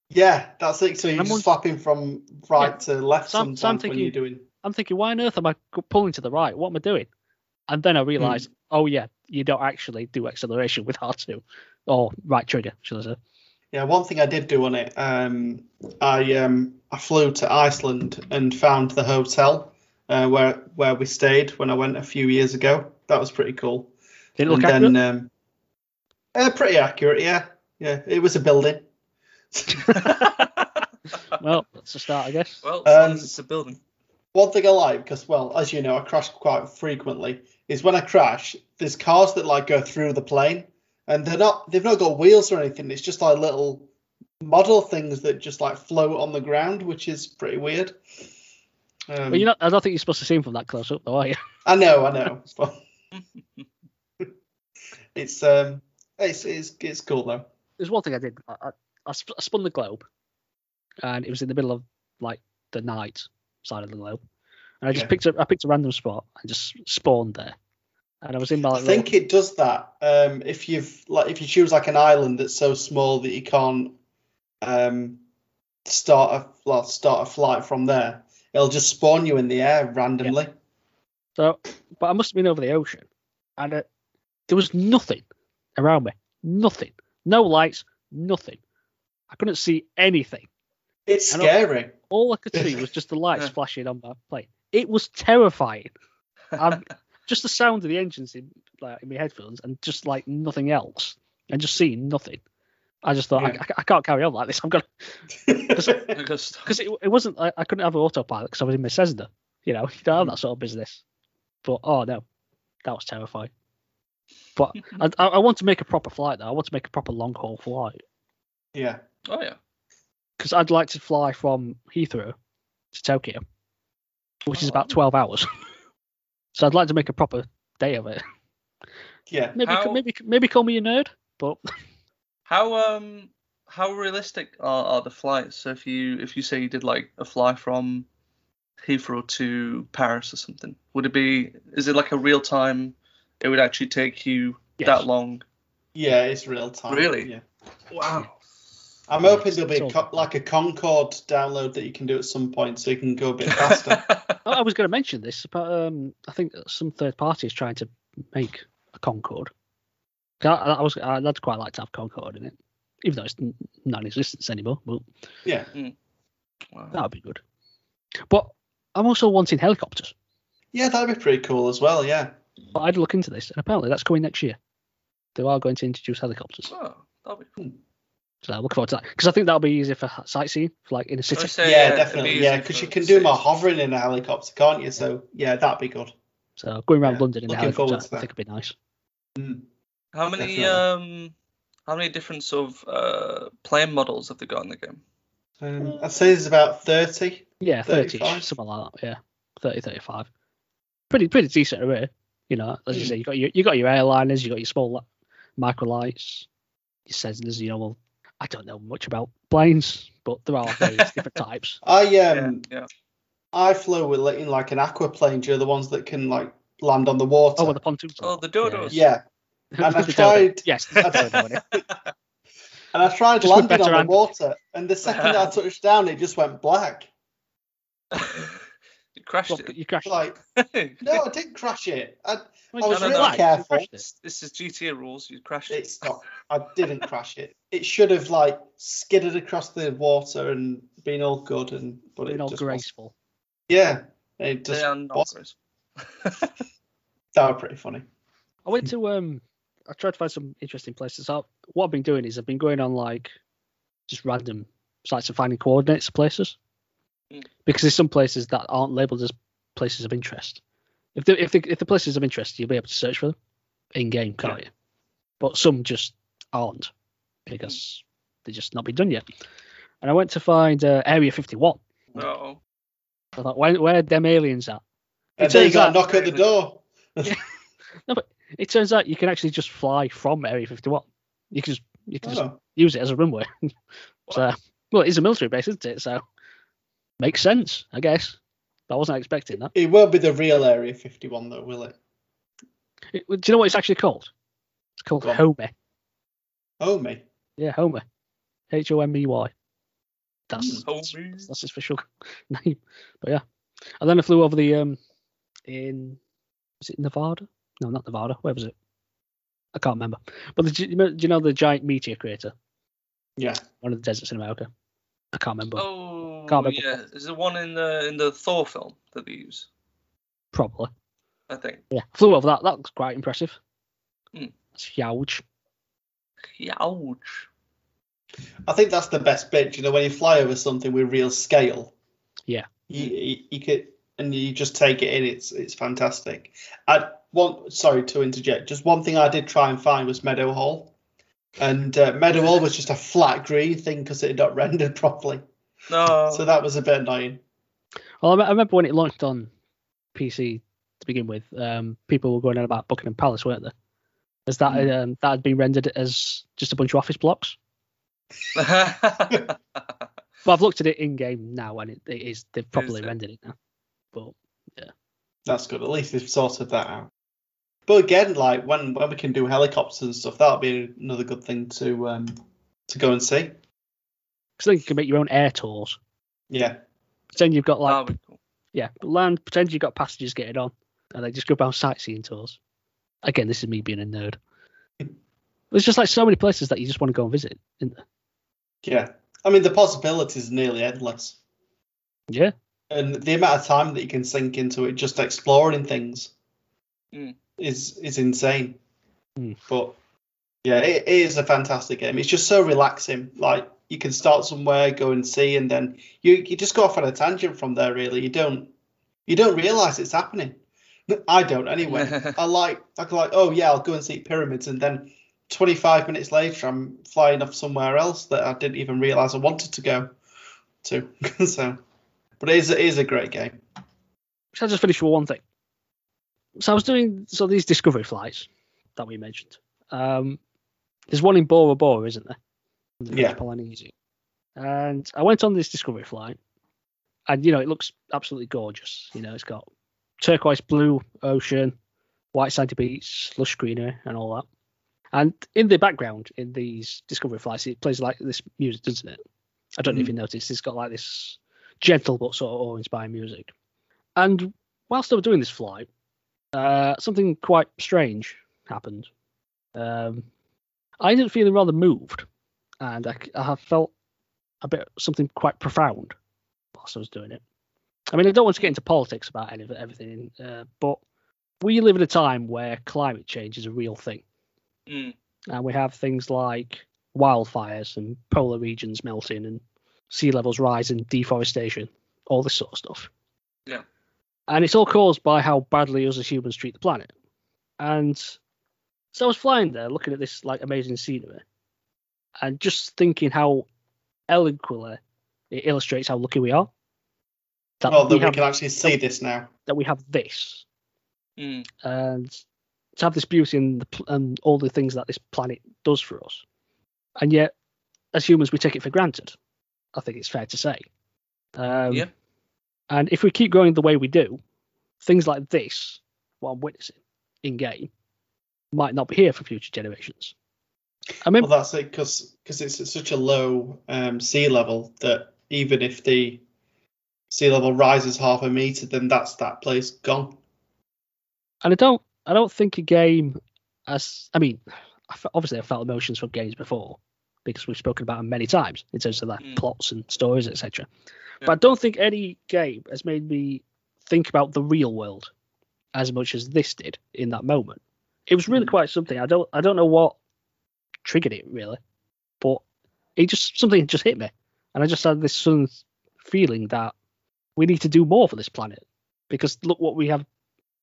Yeah, that's it. So you're I'm just flapping from right to left So sometimes so I'm when you're doing. I'm thinking, why on earth am I pulling to the right? What am I doing? And then I realised, oh yeah, you don't actually do acceleration with R2 or right trigger, should I say? Yeah, one thing I did do on it, um, I um, I flew to Iceland and found the hotel uh, where where we stayed when I went a few years ago. That was pretty cool. Did it look and accurate? then, um, uh, pretty accurate, yeah, yeah. It was a building. Well, that's a start, I guess. well, as long Um, as it's a building. One thing I like, because well, as you know, I crash quite frequently, is when I crash, there's cars that like go through the plane, and they're not, they've not got wheels or anything. It's just like little model things that just like float on the ground, which is pretty weird. Um, But you know, I don't think you're supposed to see him from that close up, though, are you? I know, I know. it's um, it's it's it's cool though. There's one thing I did. I, I, I I spun the globe, and it was in the middle of like the night side of the globe, and I just Yeah. picked up I picked a random spot and just spawned there, and I was in my I like, think it does that. Um, if you've like if you choose like an island that's so small that you can't um start a well, start a flight from there, it'll just spawn you in the air randomly. So, but I must have been over the ocean, and uh, there was nothing around me. Nothing. No lights. Nothing. I couldn't see anything. It's I know. scary. All I could see was just the lights flashing on my plane. It was terrifying. I'm, um, just the sound of the engines in, like, in my headphones, and just like nothing else, and just seeing nothing. I just thought I, Yeah. I, I can't carry on like this. I'm gonna Because because it, it wasn't I, I couldn't have an autopilot because I was in my Cessna. You know, you don't have that sort of business. But oh no, that was terrifying. But I, I, I want to make a proper flight though. I want to make a proper long haul flight yeah. oh yeah, because I'd like to fly from Heathrow to Tokyo, which is about Oh. twelve hours. so I'd like to make a proper day of it. Yeah. Maybe How- maybe maybe call me a nerd, but how um how realistic are, are the flights? So if you if you say you did like a fly from Heathrow to Paris or something, would it be? Is it like a real time? It would actually take you Yes. that long. Yeah, it's real time. Really? Yeah. Wow. I'm hoping there'll be a co- like a Concorde download that you can do at some point so you can go a bit faster. I I was going to mention this, but um, I think some third party is trying to make a Concorde. I, I was, I'd quite like to have Concorde in it, even though it's n- not in existence anymore. But yeah. wow. that would be good. But I'm also wanting helicopters. Yeah, that'd be pretty cool as well. Yeah. But I'd look into this, and apparently that's coming next year. They are going to introduce helicopters. Oh, that'll be cool. So I'm looking forward to that because I think that'll be easier for sightseeing, for like in a I city. say, yeah, it'd definitely. be Yeah, because you can do more cities. hovering in a helicopter, can't you? So yeah, that'd be good. So going around Yeah, London in a helicopter, I think it'd be nice. Mm. How many Definitely. um how many different sort of uh plane models have they got in the game? Um, I'd say there's about thirty. Yeah, 30 35? something like that. Yeah, 30, 35. Pretty, pretty decent array. You know, as you Mm. say, you got your you got your airliners, you got your small li- microlights, your Cessnas. You know, well, I don't know much about planes, but there are various different types. I um yeah. I flew with like, in like an aquaplane. Do you know the ones that can like land on the water? Oh, with the pontoons. Oh, the dodos. yeah, and I tried- Yes, the dodo in it. and I tried Just landing better on the water, and the second I touched down, it just went black. you crashed Well, it. you crashed. Like, it. no, I didn't crash it. I, I was no, crashed really it. careful. You crashed it. This, this is GTA rules. You crashed it. it's not. I didn't crash it. It should have like skidded across the water and been all good, and but Being it all just wasn't. graceful. Yeah, it just They are not wasn't. graceful. that was pretty funny. I went to um I tried to find some interesting places. So what I've been doing is I've been going on like just random sites and finding coordinates of places. Mm. Because there's some places that aren't labeled as places of interest. If the if the if the places of interest, you'll be able to search for them in game, can't you? But some just aren't because they're just not been done yet. And I went to find uh, Area 51. No. I thought, where where are them aliens at? And It then you turns got a out- knock at the door. No, but It turns out you can actually just fly from Area 51. You can just you can just Oh, use it as a runway. so, well, it's a military base, isn't it? So, makes sense, I guess. But I wasn't expecting that. it won't be the real Area 51 though, will it? It- do you know what it's actually called? It's called Go. Home. Oh me. Yeah, Homer. H O M E Y. That's, Homey. that's his official name. But yeah. And then I flew over the um in was it Nevada? No, not Nevada. Where was it? I can't remember. But the, do you know- do you know the giant meteor crater? Yeah. One of the deserts in America. I can't remember. Oh, Can't remember. yeah. Is the one in the in the Thor film that they use? Probably. I think. Yeah, flew over that. That looks quite impressive. Hmm. It's huge. Ouch. I think that's the best bit. You know, when you fly over something with real scale. Yeah. You, you, you could and you just take it in. It's it's fantastic. I one sorry to interject. Just one thing I did try and find was Meadowhall, and uh, Meadowhall was just a flat green thing because it had not rendered properly. No. So that was a bit annoying. Well, I, me- I remember when it launched on PC to begin with. Um, people were going on about Buckingham Palace, weren't they? As that Hmm. um, that had been rendered as just a bunch of office blocks. But I've looked at it in game now, and it, it is they've properly it? rendered it now. But yeah, That's good. At least they've sorted that out. But again, like when when we can do helicopters and stuff, that'll be another good thing to um to go and see. because then you can make your own air tours. Yeah. Pretend you've got like cool. yeah, land. Pretend you've got passengers getting on, and they just go around sightseeing tours. Again, this is me being a nerd. There's just like so many places that you just want to go and visit. Isn't there? Yeah. I mean, the possibilities are nearly endless. Yeah, And the amount of time that you can sink into it just exploring things Mm. is is insane. Mm. But yeah, it, it is a fantastic game. It's just so relaxing. Like you can start somewhere, go and see, and then you you just go off on a tangent from there. Really, you don't you don't realize it's happening. I don't anyway. I like I can like oh yeah, I'll go and see pyramids, and then 25 minutes later, I'm flying off somewhere else that I didn't even realize I wanted to go to. so, but it is it is a great game. Shall I just finish with one thing? So I was doing so these discovery flights that we mentioned. Um, there's one in Bora Bora, isn't there? In the Yeah. Polynesia. And I went on this discovery flight, and you know it looks absolutely gorgeous. You know, it's got turquoise blue ocean, white sandy beach, lush greenery, and all that. And in the background, in these discovery flights, it plays like this music, doesn't it? I don't know if you noticed. It's got like this gentle but sort of awe-inspiring music. And whilst I was doing this flight, uh, something quite strange happened. Um, I ended up feeling rather moved, and I, I have felt a bit something quite profound whilst I was doing it. I mean, I don't want to get into politics about any of everything, uh, but we live in a time where climate change is a real thing, Mm. and we have things like wildfires and polar regions melting and sea levels rising, deforestation, all this sort of stuff. Yeah. And it's all caused by how badly us as humans treat the planet. And so I was flying there looking at this like amazing scenery and just thinking how eloquently it illustrates how lucky we are. That well, that we, have, can actually see this now. that we have this Mm. and to have this beauty and, the, and all the things that this planet does for us. And yet, as humans, we take it for granted. I think it's fair to say. Um, Yeah. And if we keep going the way we do, things like this, what I'm witnessing in game, might not be here for future generations. I mean, Well, that's it because it's at such a low um, sea level that even if the sea level rises half a meter, then that's that place gone. and I don't, I don't think a game as, I mean, obviously I felt emotions from games before because we've spoken about them many times in terms of their Mm. plots and stories, etc. Yeah. But I don't think any game has made me think about the real world as much as this did in that moment. It was really Mm. quite something. I don't, I don't know what triggered it really, but it just something just hit me, and I just had this sudden feeling that we need to do more for this planet because look what we have,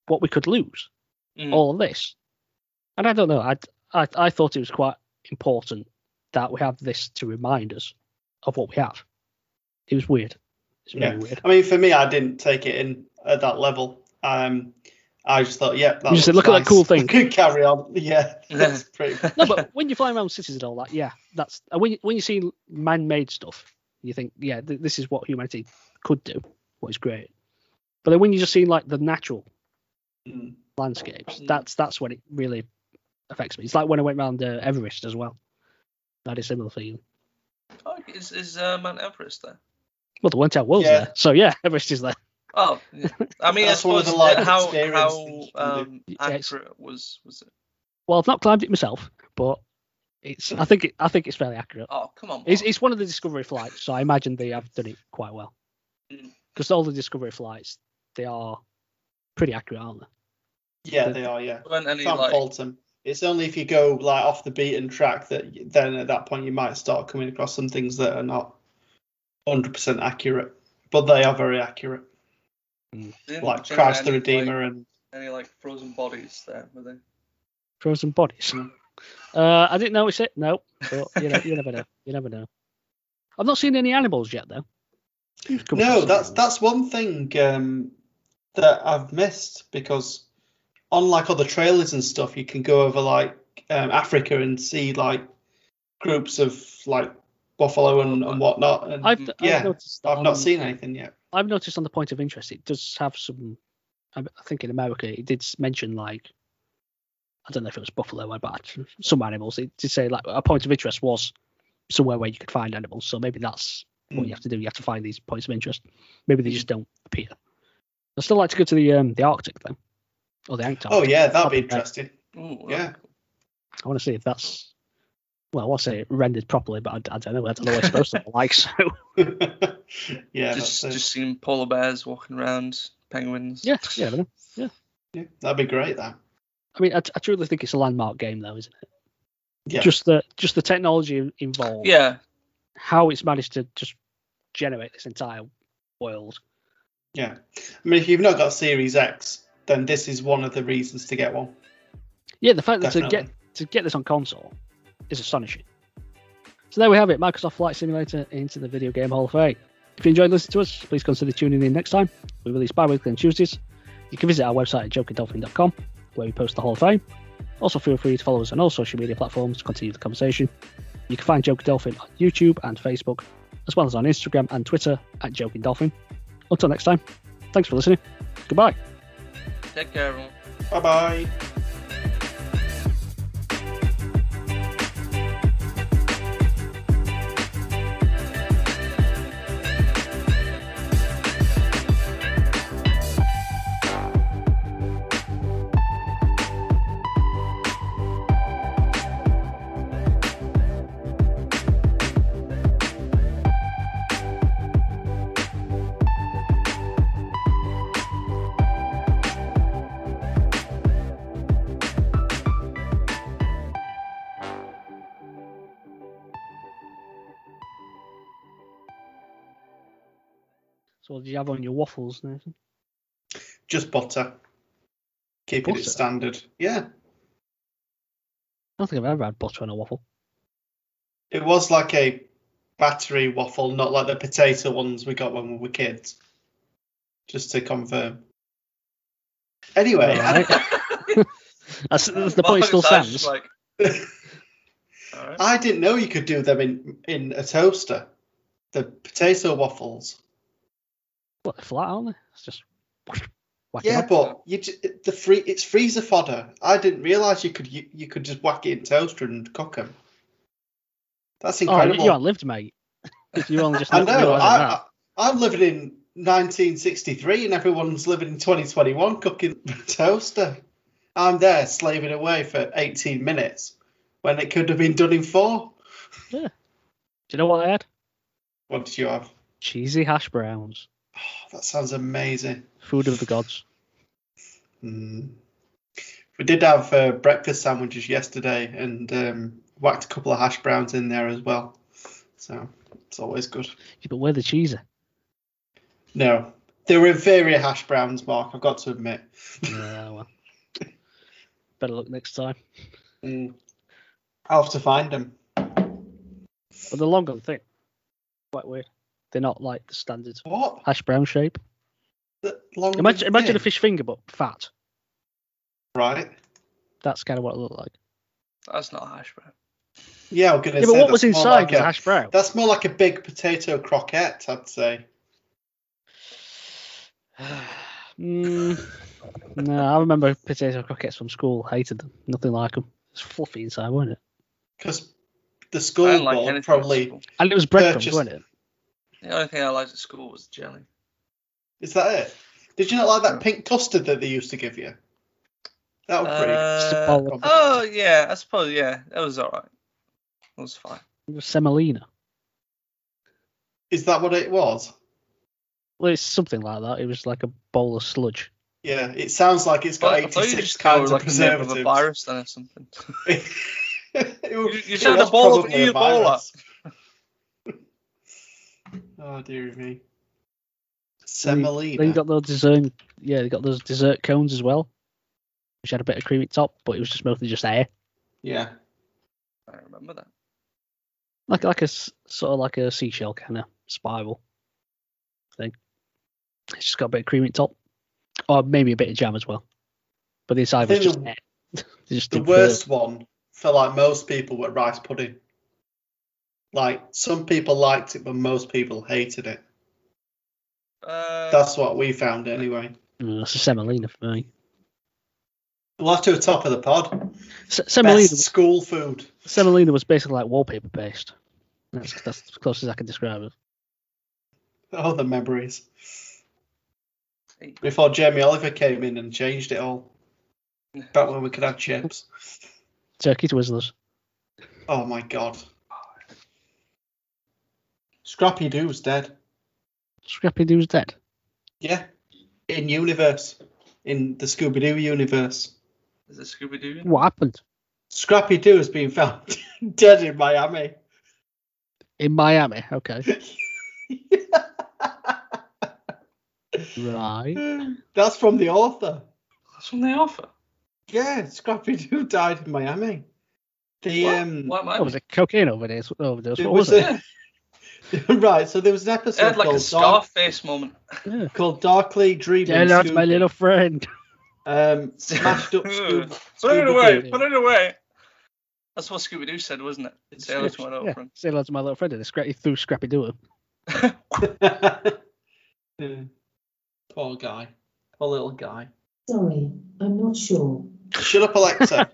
what we could lose Mm. all of this. And I don't know. I, I I thought it was quite important that we have this to remind us of what we have. It was weird. It's very Yeah. weird. I mean, for me, I didn't take it in at that level. Um, I just thought, yeah, that You just said, looks "Look at that cool thing." Could carry on. Yeah, that's pretty. No, but when you're flying around cities and all that, yeah, that's when you, when you see man-made stuff, you think, yeah, th- this is what humanity could do. What is great. But then when you just see like the natural Mm. landscapes, Mm. that's that's when it really affects me. It's like when I went around uh, Everest as well. I had a similar feeling. Oh, is is uh, Mount Everest there? Well, the one town was Yeah. there, so yeah, Everest is there. Oh, yeah. I mean, I That's one of suppose the life uh, how how things you um, Yeah, accurate was was it? Well, I've not climbed it myself, but it's. I think it, I think it's fairly accurate. Oh, come on. It's it's one of the Discovery flights, so I imagine they have done it quite well. Mm. Because all the Discovery flights, they are pretty accurate, aren't they? Yeah, they are. Yeah, When any can't like fault them. It's only if you go like off the beaten track that then at that point you might start coming across some things that are not 100% accurate, but they are very accurate. they didn't Like generate Christ the Redeemer like, and any like frozen bodies there, were they? Frozen bodies. Mm. Uh, I didn't notice it. No, but you know, you never know. You never know. I've not seen any animals yet, though. No, that's that's one thing um, that I've missed because unlike other trailers and stuff, you can go over like um, Africa and see like groups of like buffalo and, and whatnot. And I've, yeah, I've I've not seen anything yet. I've noticed on the point of interest, it does have some. I I think in America, it did mention like, I don't know if it was buffalo or but some animals. It did say like a point of interest was somewhere where you could find animals. So maybe that's what you have to do. You have to find these points of interest. Maybe they just don't appear. I'd still like to go to the um the Arctic though, or the Antarctic. Oh yeah, that'd be interesting. Ooh, Yeah. I want to see if that's. Well, I'll say it rendered properly, but I, I don't know. I don't know what it's supposed to look like. So yeah, just that's it. just seeing polar bears walking around, penguins. yeah, you never know. Yeah, that'd be great. That. I mean, I, I truly think it's a landmark game, though, isn't it? Yeah. Just the just the technology involved. Yeah. How it's managed to just generate this entire world. Yeah. I mean, if you've not got Series X, then this is one of the reasons to get one. Yeah, the fact that to get to get this on console is astonishing. So there we have it, Microsoft Flight Simulator into the Video Game Hall of Fame. If you enjoyed listening to us, please consider tuning in next time. We release bi-weekly on Tuesdays. You can visit our website at jokingdolphin.com, where we post the Hall of Fame. Also, feel free to follow us on all social media platforms to continue the conversation. You can find Joking Dolphin on YouTube and Facebook, as well as on Instagram and Twitter at Joking Dolphin. Until next time, thanks for listening. Goodbye. Take care, everyone. Bye bye. Did you have on your waffles, Nathan? Just butter. Keeping Butter? it standard. Yeah. I don't think I've ever had butter on a waffle. It was like a battery waffle, not like the potato ones we got when we were kids. Just to confirm. Anyway, Alright. That's, that's the point still Mark's stands. Like, Alright. I didn't know you could do them in in a toaster. The potato waffles. What, they're flat, aren't they? It's just it Yeah, up. but you ju- the free it's freezer fodder. I didn't realize you could you, you could just whack it in toaster and cook them. That's Oh, you, incredible. you haven't lived, mate. You only just I know. I, I, I'm living in 1963 and everyone's living in 2021 cooking toaster. I'm there slaving away for 18 minutes when it could have been done in four. Yeah. Do you know what I had? What did you have? Cheesy hash browns. Oh, that sounds amazing. Food of the gods. Mm. We did have uh, breakfast sandwiches yesterday and um, whacked a couple of hash browns in there as well. So it's always good. Yeah, but where the cheese? No, they were inferior hash browns, Mark. I've got to admit. yeah, well. Better look next time. Mm. I'll have to find them. But the long and thick. Quite weird. They're not like the standard What? hash brown shape. The long Imagine, and imagine a fish finger, but fat. Right. That's kind of what it looked like. That's not a hash brown. Yeah, I'm gonna Yeah, say but what that's was more inside like was a- a hash brown. That's more like a big potato croquette, I'd say. mm, no, I remember potato croquettes from school. Hated them. Nothing like them. It's fluffy inside, wasn't it? Because the school like board probably school. And it was breadcrumbs, Purchased- wasn't it? The only thing I liked at school was jelly. is that it? Did you not like that pink custard that they used to give you? That was pretty. Uh, oh yeah, I suppose yeah, that was alright. It was fine. It was semolina. Is that what it was? Well, it's something like that. It was like a bowl of sludge. Yeah, it sounds like it's got But I thought you 86 just go kinds of like a name of a preservatives. virus then or something. It was- You- you it said a bowl of probably Ebola. Virus. oh dear me. Semolina. Then you got those dessert. Yeah, they got those dessert cones as well, which had a bit of cream at top, but it was just mostly just air, Yeah. I remember that. like like a s- sort of like a seashell kind of spiral thing. It's just got a bit of cream at top, or maybe a bit of jam as well. But the inside was just the- air. Just The didn't worst one for like most people were rice pudding. Like some people liked it, but most people hated it. Uh, That's what we found anyway. Mm, That's a semolina for me. We'll have to the top of the pod. Se- semolina, Best school food. semolina was basically like wallpaper paste. That's, that's as close as I can describe it. Oh, the memories. Before Jamie Oliver came in and changed it all. Back when we could have chips. Turkey Twizzlers. Oh my god. Scrappy Doo's dead. Scrappy Doo's dead. Yeah. In universe. In the Scooby Doo universe. is it Scooby Doo? What happened? Scrappy Doo has been found dead in Miami. In Miami. Okay. Right. That's from the author. That's from the author. Yeah, Scrappy Doo died in Miami. The What? um What am I? Oh, was it cocaine overdose? overdose? there What was, it? A- right, so there was an episode had like a called, Dark, Scarface moment. Yeah. called Darkly Dreaming. Yeah, that's my little friend. um smashed up Scoob- Put it Scooby-Doo. away. Put it away. That's what Scooby Doo said, wasn't it? It's Say hello to my little Yeah, friend. say hello to my little friend. And scra- he threw Scrappy Doo. him. Yeah. Poor guy. Poor little guy. Sorry, I'm not sure. Shut up, Alexa.